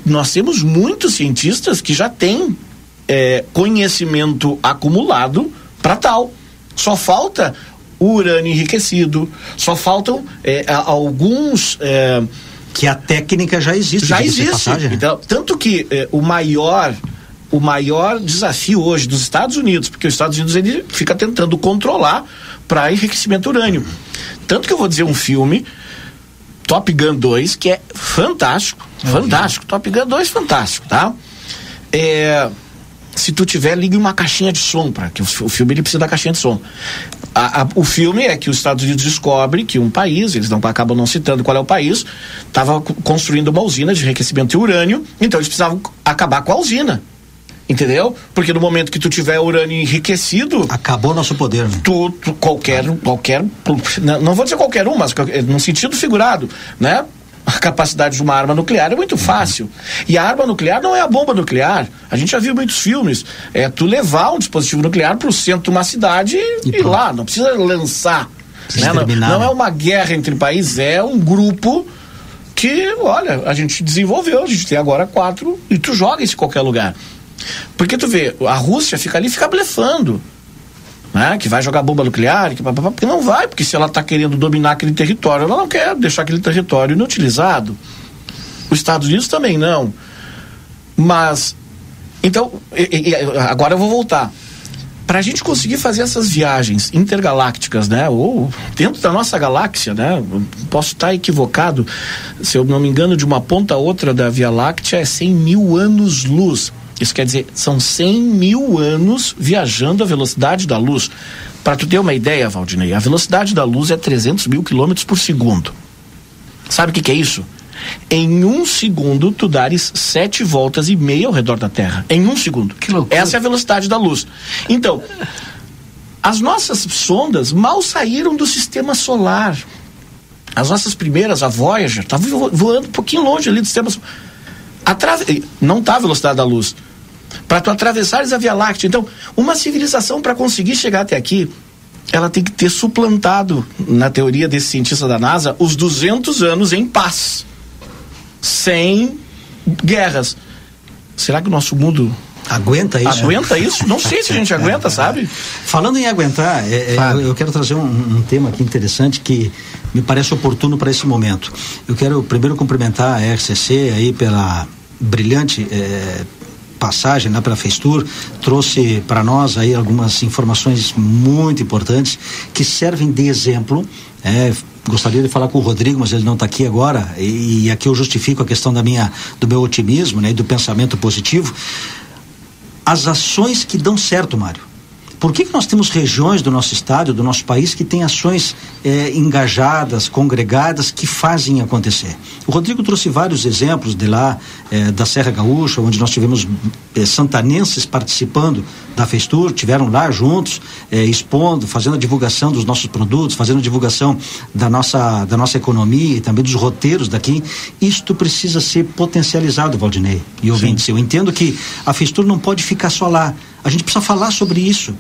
nós temos muitos cientistas que já têm é, conhecimento acumulado para tal. Só falta o urânio enriquecido, só faltam é, alguns. É, que a técnica já existe. Já existe. Passagem, né? então, tanto que é, o maior o maior desafio hoje dos Estados Unidos, porque os Estados Unidos ele fica tentando controlar para enriquecimento urânio. Tanto que eu vou dizer um filme Top Gun 2 que é fantástico, fantástico. Top Gun 2 fantástico, tá? É, se tu tiver, ligue uma caixinha de som, para que o, o, filme ele precisa da caixinha de som. A, a, o filme é que os Estados Unidos descobre que um país, eles não acabam não citando qual é o país, estava construindo uma usina de enriquecimento de urânio, então eles precisavam acabar com a usina. Entendeu? Porque no momento que tu tiver urânio enriquecido. Acabou nosso poder, né? Tu, tu qualquer, qualquer. Não vou dizer qualquer um, mas no sentido figurado, né? A capacidade de uma arma nuclear é muito fácil. E a arma nuclear não é a bomba nuclear. A gente já viu muitos filmes. É tu levar um dispositivo nuclear para o centro de uma cidade e, e ir lá. Não precisa lançar. Né? Não, não é uma guerra entre países, é um grupo que, olha, a gente desenvolveu, a gente tem agora quatro e tu joga isso em qualquer lugar. Porque tu vê, a Rússia fica ali fica blefando né? Que vai jogar bomba nuclear, que, porque não vai, porque se ela está querendo dominar aquele território, ela não quer deixar aquele território inutilizado. Os Estados Unidos também não. Mas, então, e, e, agora eu vou voltar. Para a gente conseguir fazer essas viagens intergalácticas, né? Ou dentro da nossa galáxia, né? Posso estar equivocado, se eu não me engano, de uma ponta a outra da Via Láctea é 100 mil anos-luz. Isso quer dizer, são 100 mil anos viajando à velocidade da luz. Para tu ter uma ideia, Valdinei, a velocidade da luz é 300 mil quilômetros por segundo. Sabe o que, que é isso? Em um segundo, tu dares sete voltas e meia ao redor da Terra. Em um segundo. Que loucura. Essa é a velocidade da luz. Então, as nossas sondas mal saíram do sistema solar. As nossas primeiras, a Voyager, estava voando um pouquinho longe ali do sistema solar. Atrave... Não está a velocidade da luz para tu atravessares a Via Láctea. Então, uma civilização para conseguir chegar até aqui, ela tem que ter suplantado, na teoria desse cientista da NASA, os 200 anos em paz, sem guerras. Será que o nosso mundo Aguenta isso? Aguenta isso? Não sei se a gente aguenta, sabe? Falando em aguentar, é, é, eu, eu, quero trazer um, um, tema aqui interessante que me parece oportuno para esse momento. Eu quero primeiro cumprimentar a RCC aí pela brilhante é, passagem lá pela Feistur, trouxe para nós aí algumas informações muito importantes que servem de exemplo. É, gostaria de falar com o Rodrigo, mas ele não está aqui agora, e, e, aqui eu justifico a questão da minha, do meu otimismo né, e do pensamento positivo. As ações que dão certo, Mário por que, que nós temos regiões do nosso estado, do nosso país, que têm ações eh, engajadas, congregadas, que fazem acontecer? O Rodrigo trouxe vários exemplos de lá, eh, da Serra Gaúcha, onde nós tivemos eh, santanenses participando da Festur, tiveram lá juntos, expondo, fazendo a divulgação dos nossos produtos, fazendo a divulgação da nossa, da nossa economia e também dos roteiros daqui. Isto precisa ser potencializado, Valdinei e ouvintes. Sim. Eu entendo que a Festur não pode ficar só lá. A gente precisa falar sobre isso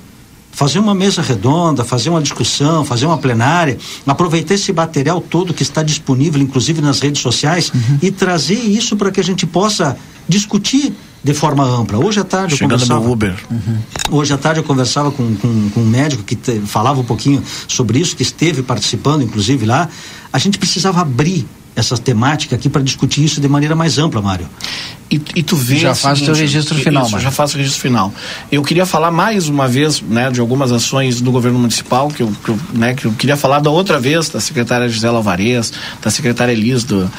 fazer uma mesa redonda, fazer uma discussão, fazer uma plenária, aproveitar esse material todo que está disponível, inclusive nas redes sociais, uhum. e trazer isso para que a gente possa discutir de forma ampla. Hoje à tarde Chegando eu conversava. Uber. Uhum. Hoje à tarde eu conversava com, com, com um médico que te, falava um pouquinho sobre isso, que esteve participando, inclusive lá. A gente precisava abrir essa temática aqui para discutir isso de maneira mais ampla, Mário. E, e tu vê. Já faz o teu registro final, isso, Já faço o registro final. Eu queria falar mais uma vez né, de algumas ações do governo municipal, que eu, que eu, né, que eu queria falar da outra vez, da secretária Gisela Alvarez, da secretária Elis do,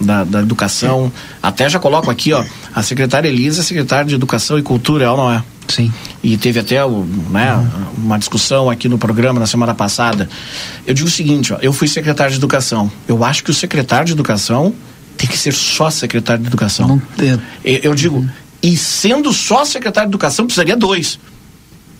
da, da Educação. Até já coloco aqui, ó, a secretária Elisa é secretária de Educação e Cultura, ela não é? Sim. E teve até né, uhum. uma discussão aqui no programa na semana passada. Eu digo o seguinte, ó, eu fui secretário de Educação. Eu acho que o secretário de Educação tem que ser só secretário de Educação. Não, eu, eu digo, uhum. e sendo só secretário de Educação, precisaria dois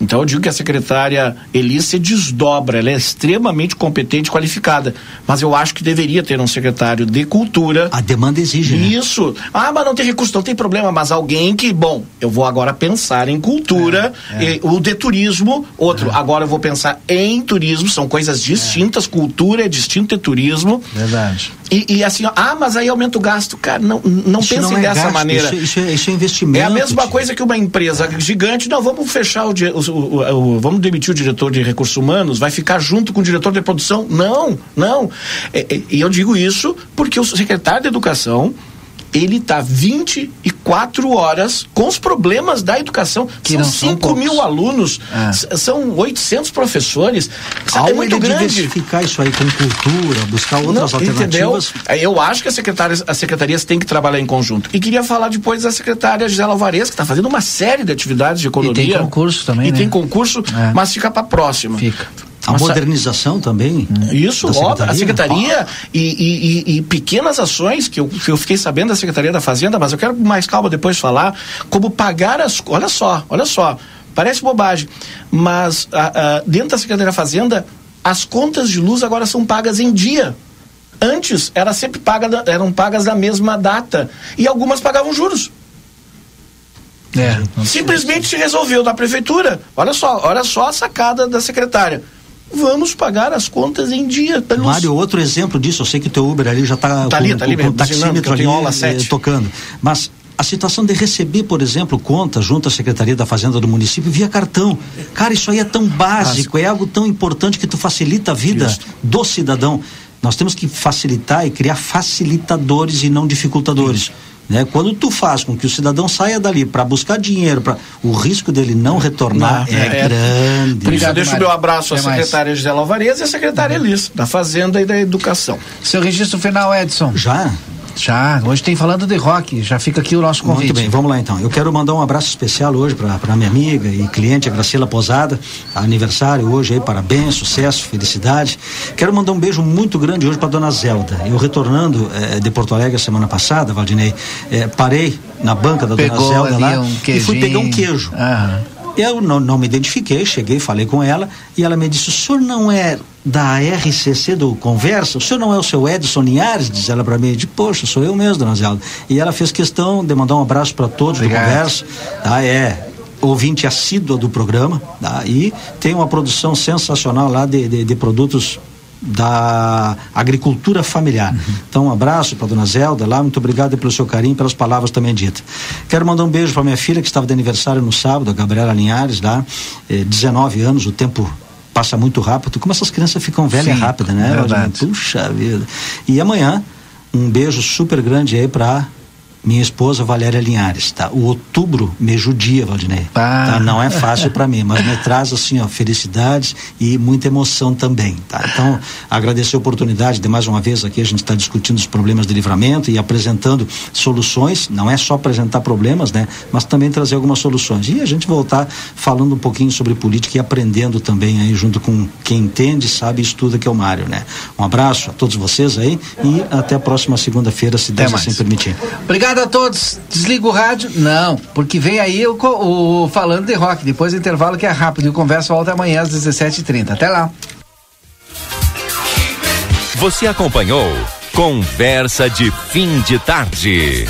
Então eu digo que a secretária Elis se desdobra, ela é extremamente competente e qualificada, mas eu acho que deveria ter um secretário de cultura. A demanda exige. Né? Isso. Ah, mas não tem recurso, não tem problema, mas alguém que, bom, eu vou agora pensar em cultura, é, é. o de turismo, outro, é. agora eu vou pensar em turismo, são coisas distintas, cultura é distinto de turismo. Verdade. E, e, assim, ah, mas aí aumenta o gasto. Cara, não, não pensem não é dessa gasto, maneira. Isso, isso, é, isso, é, investimento. É a mesma coisa que uma empresa gigante, não, vamos fechar o, o, o, vamos demitir o diretor de recursos humanos, vai ficar junto com o diretor de produção. Não, não. É, é, e eu digo isso porque o secretário de educação ele está 24 horas com os problemas da educação. Que são 5 mil alunos, é. são 800 professores. Ao é muito grande. diversificar isso aí com cultura, buscar outras Não, alternativas. Entendeu? Eu acho que as secretarias, as secretarias têm que trabalhar em conjunto. E queria falar depois da secretária Gisela Alvarez, que está fazendo uma série de atividades de economia. E tem concurso também, E né? tem concurso, é. mas fica para a próxima. Fica. A modernização também. Isso, óbvio. A secretaria e, e, e, pequenas ações que eu, que eu fiquei sabendo da Secretaria da Fazenda, mas eu quero mais calma depois falar, como pagar as. Olha só, olha só. Parece bobagem, mas a, a, dentro da Secretaria da Fazenda, as contas de luz agora são pagas em dia. Antes era sempre paga, eram pagas na mesma data. E algumas pagavam juros. É, Simplesmente se resolveu da prefeitura. Olha só, olha só a sacada da secretária vamos pagar as contas em dia. Pelos... Mário, outro exemplo disso, eu sei que o teu Uber ali já está tá ali, tá ali, com, com o taxímetro ali eh, tocando, mas a situação de receber, por exemplo, contas junto à Secretaria da Fazenda do município via cartão. Cara, isso aí é tão básico, é algo tão importante que tu facilita a vida Justo. do cidadão. Nós temos que facilitar e criar facilitadores e não dificultadores. Né? Quando tu faz com que o cidadão saia dali para buscar dinheiro, para o risco dele não retornar não, é, é, grande. Por isso, deixo o meu abraço à secretária Gisela Alvarez e à secretária uhum. Elis, da Fazenda e da Educação. Seu registro final, Edson. Já? Já, hoje tem falando de rock, já fica aqui o nosso convite. Muito bem, vamos lá então. Eu quero mandar um abraço especial hoje para minha amiga e cliente, a Graciela Posada, aniversário hoje aí, parabéns, sucesso, felicidade. Quero mandar um beijo muito grande hoje para dona Zelda. Eu retornando eh, de Porto Alegre a semana passada, Valdinei, eh, parei na banca da Pegou dona Zelda lá um e fui pegar um queijo. Aham. Eu não, não me identifiquei, cheguei, falei com ela e ela me disse: o senhor não é da RCC do Conversa? O senhor não é o seu Edson Linhares? Diz ela para mim. Disse: poxa, sou eu mesmo, dona Zelda. E ela fez questão de mandar um abraço para todos Obrigado. do Conversa. Tá? É ouvinte assídua do programa tá? e tem uma produção sensacional lá de, de, de produtos da agricultura familiar. Uhum. Então, um abraço para dona Zelda lá, muito obrigado pelo seu carinho, pelas palavras também ditas. Quero mandar um beijo para minha filha que estava de aniversário no sábado, a Gabriela Linhares, lá, eh, 19 anos, o tempo passa muito rápido. Como essas crianças ficam velhas Sim, rápido, né? Puxa vida. E amanhã, um beijo super grande aí para minha esposa Valéria Linhares, tá? O outubro me judia, Valdinei. Ah. Tá? Não é fácil para mim, mas me traz assim, ó, felicidades e muita emoção também, tá? Então, agradecer a oportunidade de mais uma vez aqui a gente está discutindo os problemas de livramento e apresentando soluções, não é só apresentar problemas, né? Mas também trazer algumas soluções. E a gente voltar falando um pouquinho sobre política e aprendendo também aí junto com quem entende, sabe e estuda que é o Mário, né? Um abraço a todos vocês aí e até a próxima segunda-feira, se Deus assim permitir. Obrigado Obrigado a todos. Desliga o rádio? Não, porque vem aí o, o Falando de Rock, depois do intervalo que é rápido e o Conversa volta amanhã às 17h30. Até lá. Você acompanhou Conversa de Fim de Tarde.